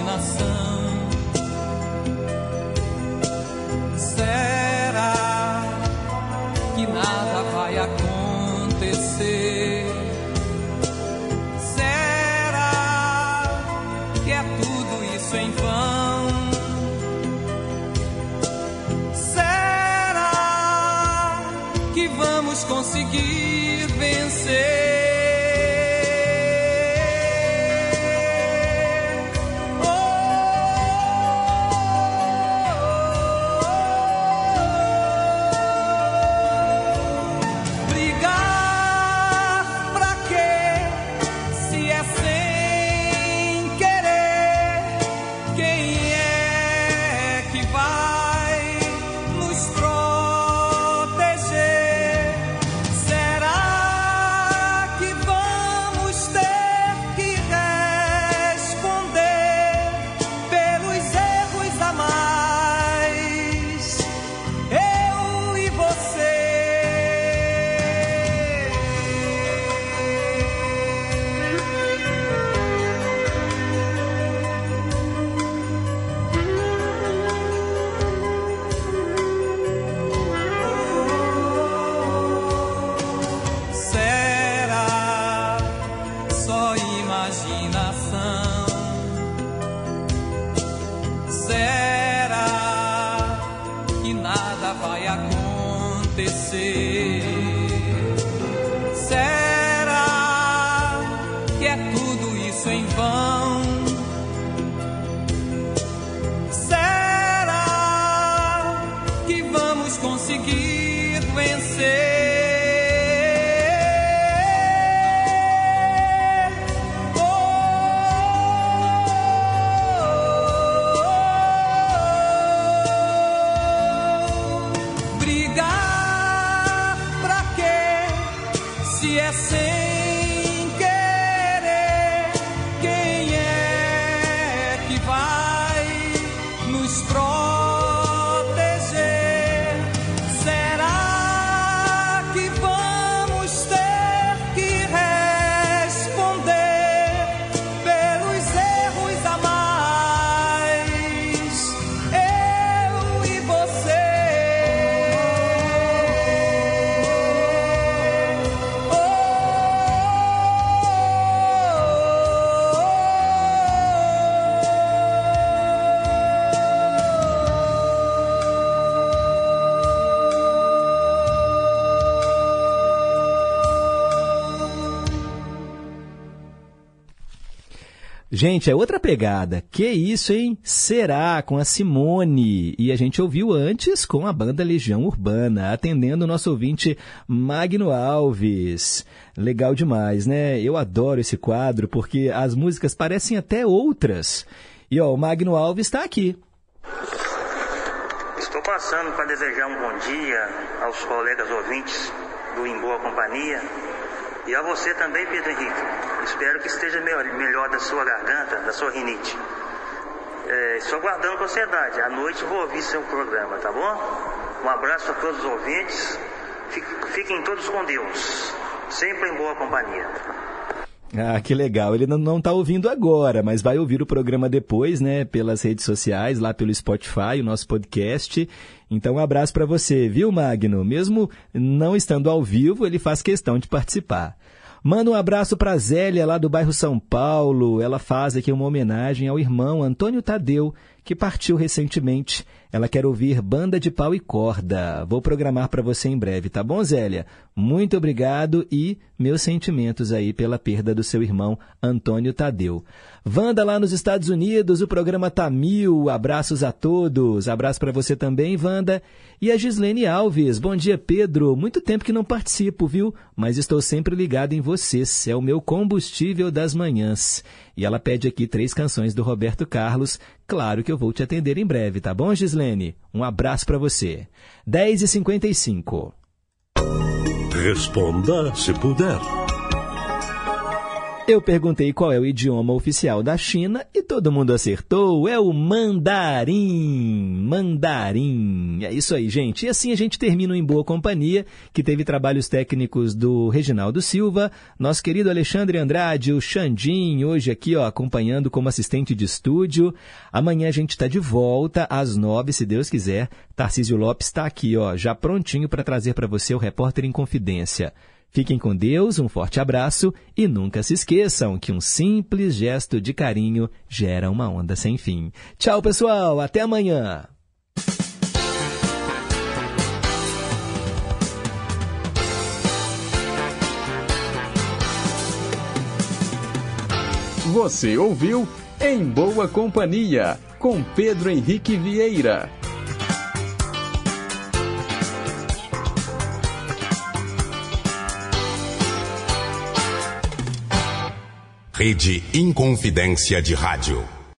Imaginação? Gente, é outra pegada. Que isso, hein? Será com a Simone. E a gente ouviu antes com a banda Legião Urbana, atendendo o nosso ouvinte Magno Alves. Legal demais, né? Eu adoro esse quadro porque as músicas parecem até outras. E ó, o Magno Alves está aqui. Estou passando para desejar um bom dia aos colegas ouvintes do Em Boa Companhia e a você também, Pedro Henrique. Espero que esteja melhor, melhor da sua garganta, da sua rinite. É, aguardando com ansiedade. À noite vou ouvir seu programa, tá bom? Um abraço a todos os ouvintes. Fiquem todos com Deus. Sempre em boa companhia. Ah, que legal. Ele não está ouvindo agora, mas vai ouvir o programa depois, né? Pelas redes sociais, lá pelo Spotify, o nosso podcast. Então, um abraço para você, viu, Magno? Mesmo não estando ao vivo, ele faz questão de participar. Manda um abraço para Zélia, lá do bairro São Paulo. Ela faz aqui uma homenagem ao irmão Antônio Tadeu, que partiu recentemente. Ela quer ouvir Banda de Pau e Corda. Vou programar para você em breve, tá bom, Zélia? Muito obrigado e meus sentimentos aí pela perda do seu irmão Antônio Tadeu. Wanda lá nos Estados Unidos, o programa tá mil. Abraços a todos. Abraço para você também, Wanda. E a Gislene Alves. Bom dia, Pedro. Muito tempo que não participo, viu? Mas estou sempre ligado em vocês. É o meu combustível das manhãs. E ela pede aqui três canções do Roberto Carlos. Claro que eu vou te atender em breve, tá bom, Gislene? Um abraço para você. 10h55. Responda se puder. Eu perguntei qual é o idioma oficial da China e todo mundo acertou. É o mandarim. Mandarim. É isso aí, gente. E assim a gente termina em boa companhia, que teve trabalhos técnicos do Reginaldo Silva, nosso querido Alexandre Andrade, o Xandim, hoje aqui, ó, acompanhando como assistente de estúdio. Amanhã a gente está de volta às nove, se Deus quiser. Tarcísio Lopes está aqui, ó, já prontinho para trazer para você o repórter em confidência. Fiquem com Deus, um forte abraço e nunca se esqueçam que um simples gesto de carinho gera uma onda sem fim. Tchau, pessoal, até amanhã! Você ouviu Em Boa Companhia, com Pedro Henrique Vieira. Rede Inconfidência de Rádio.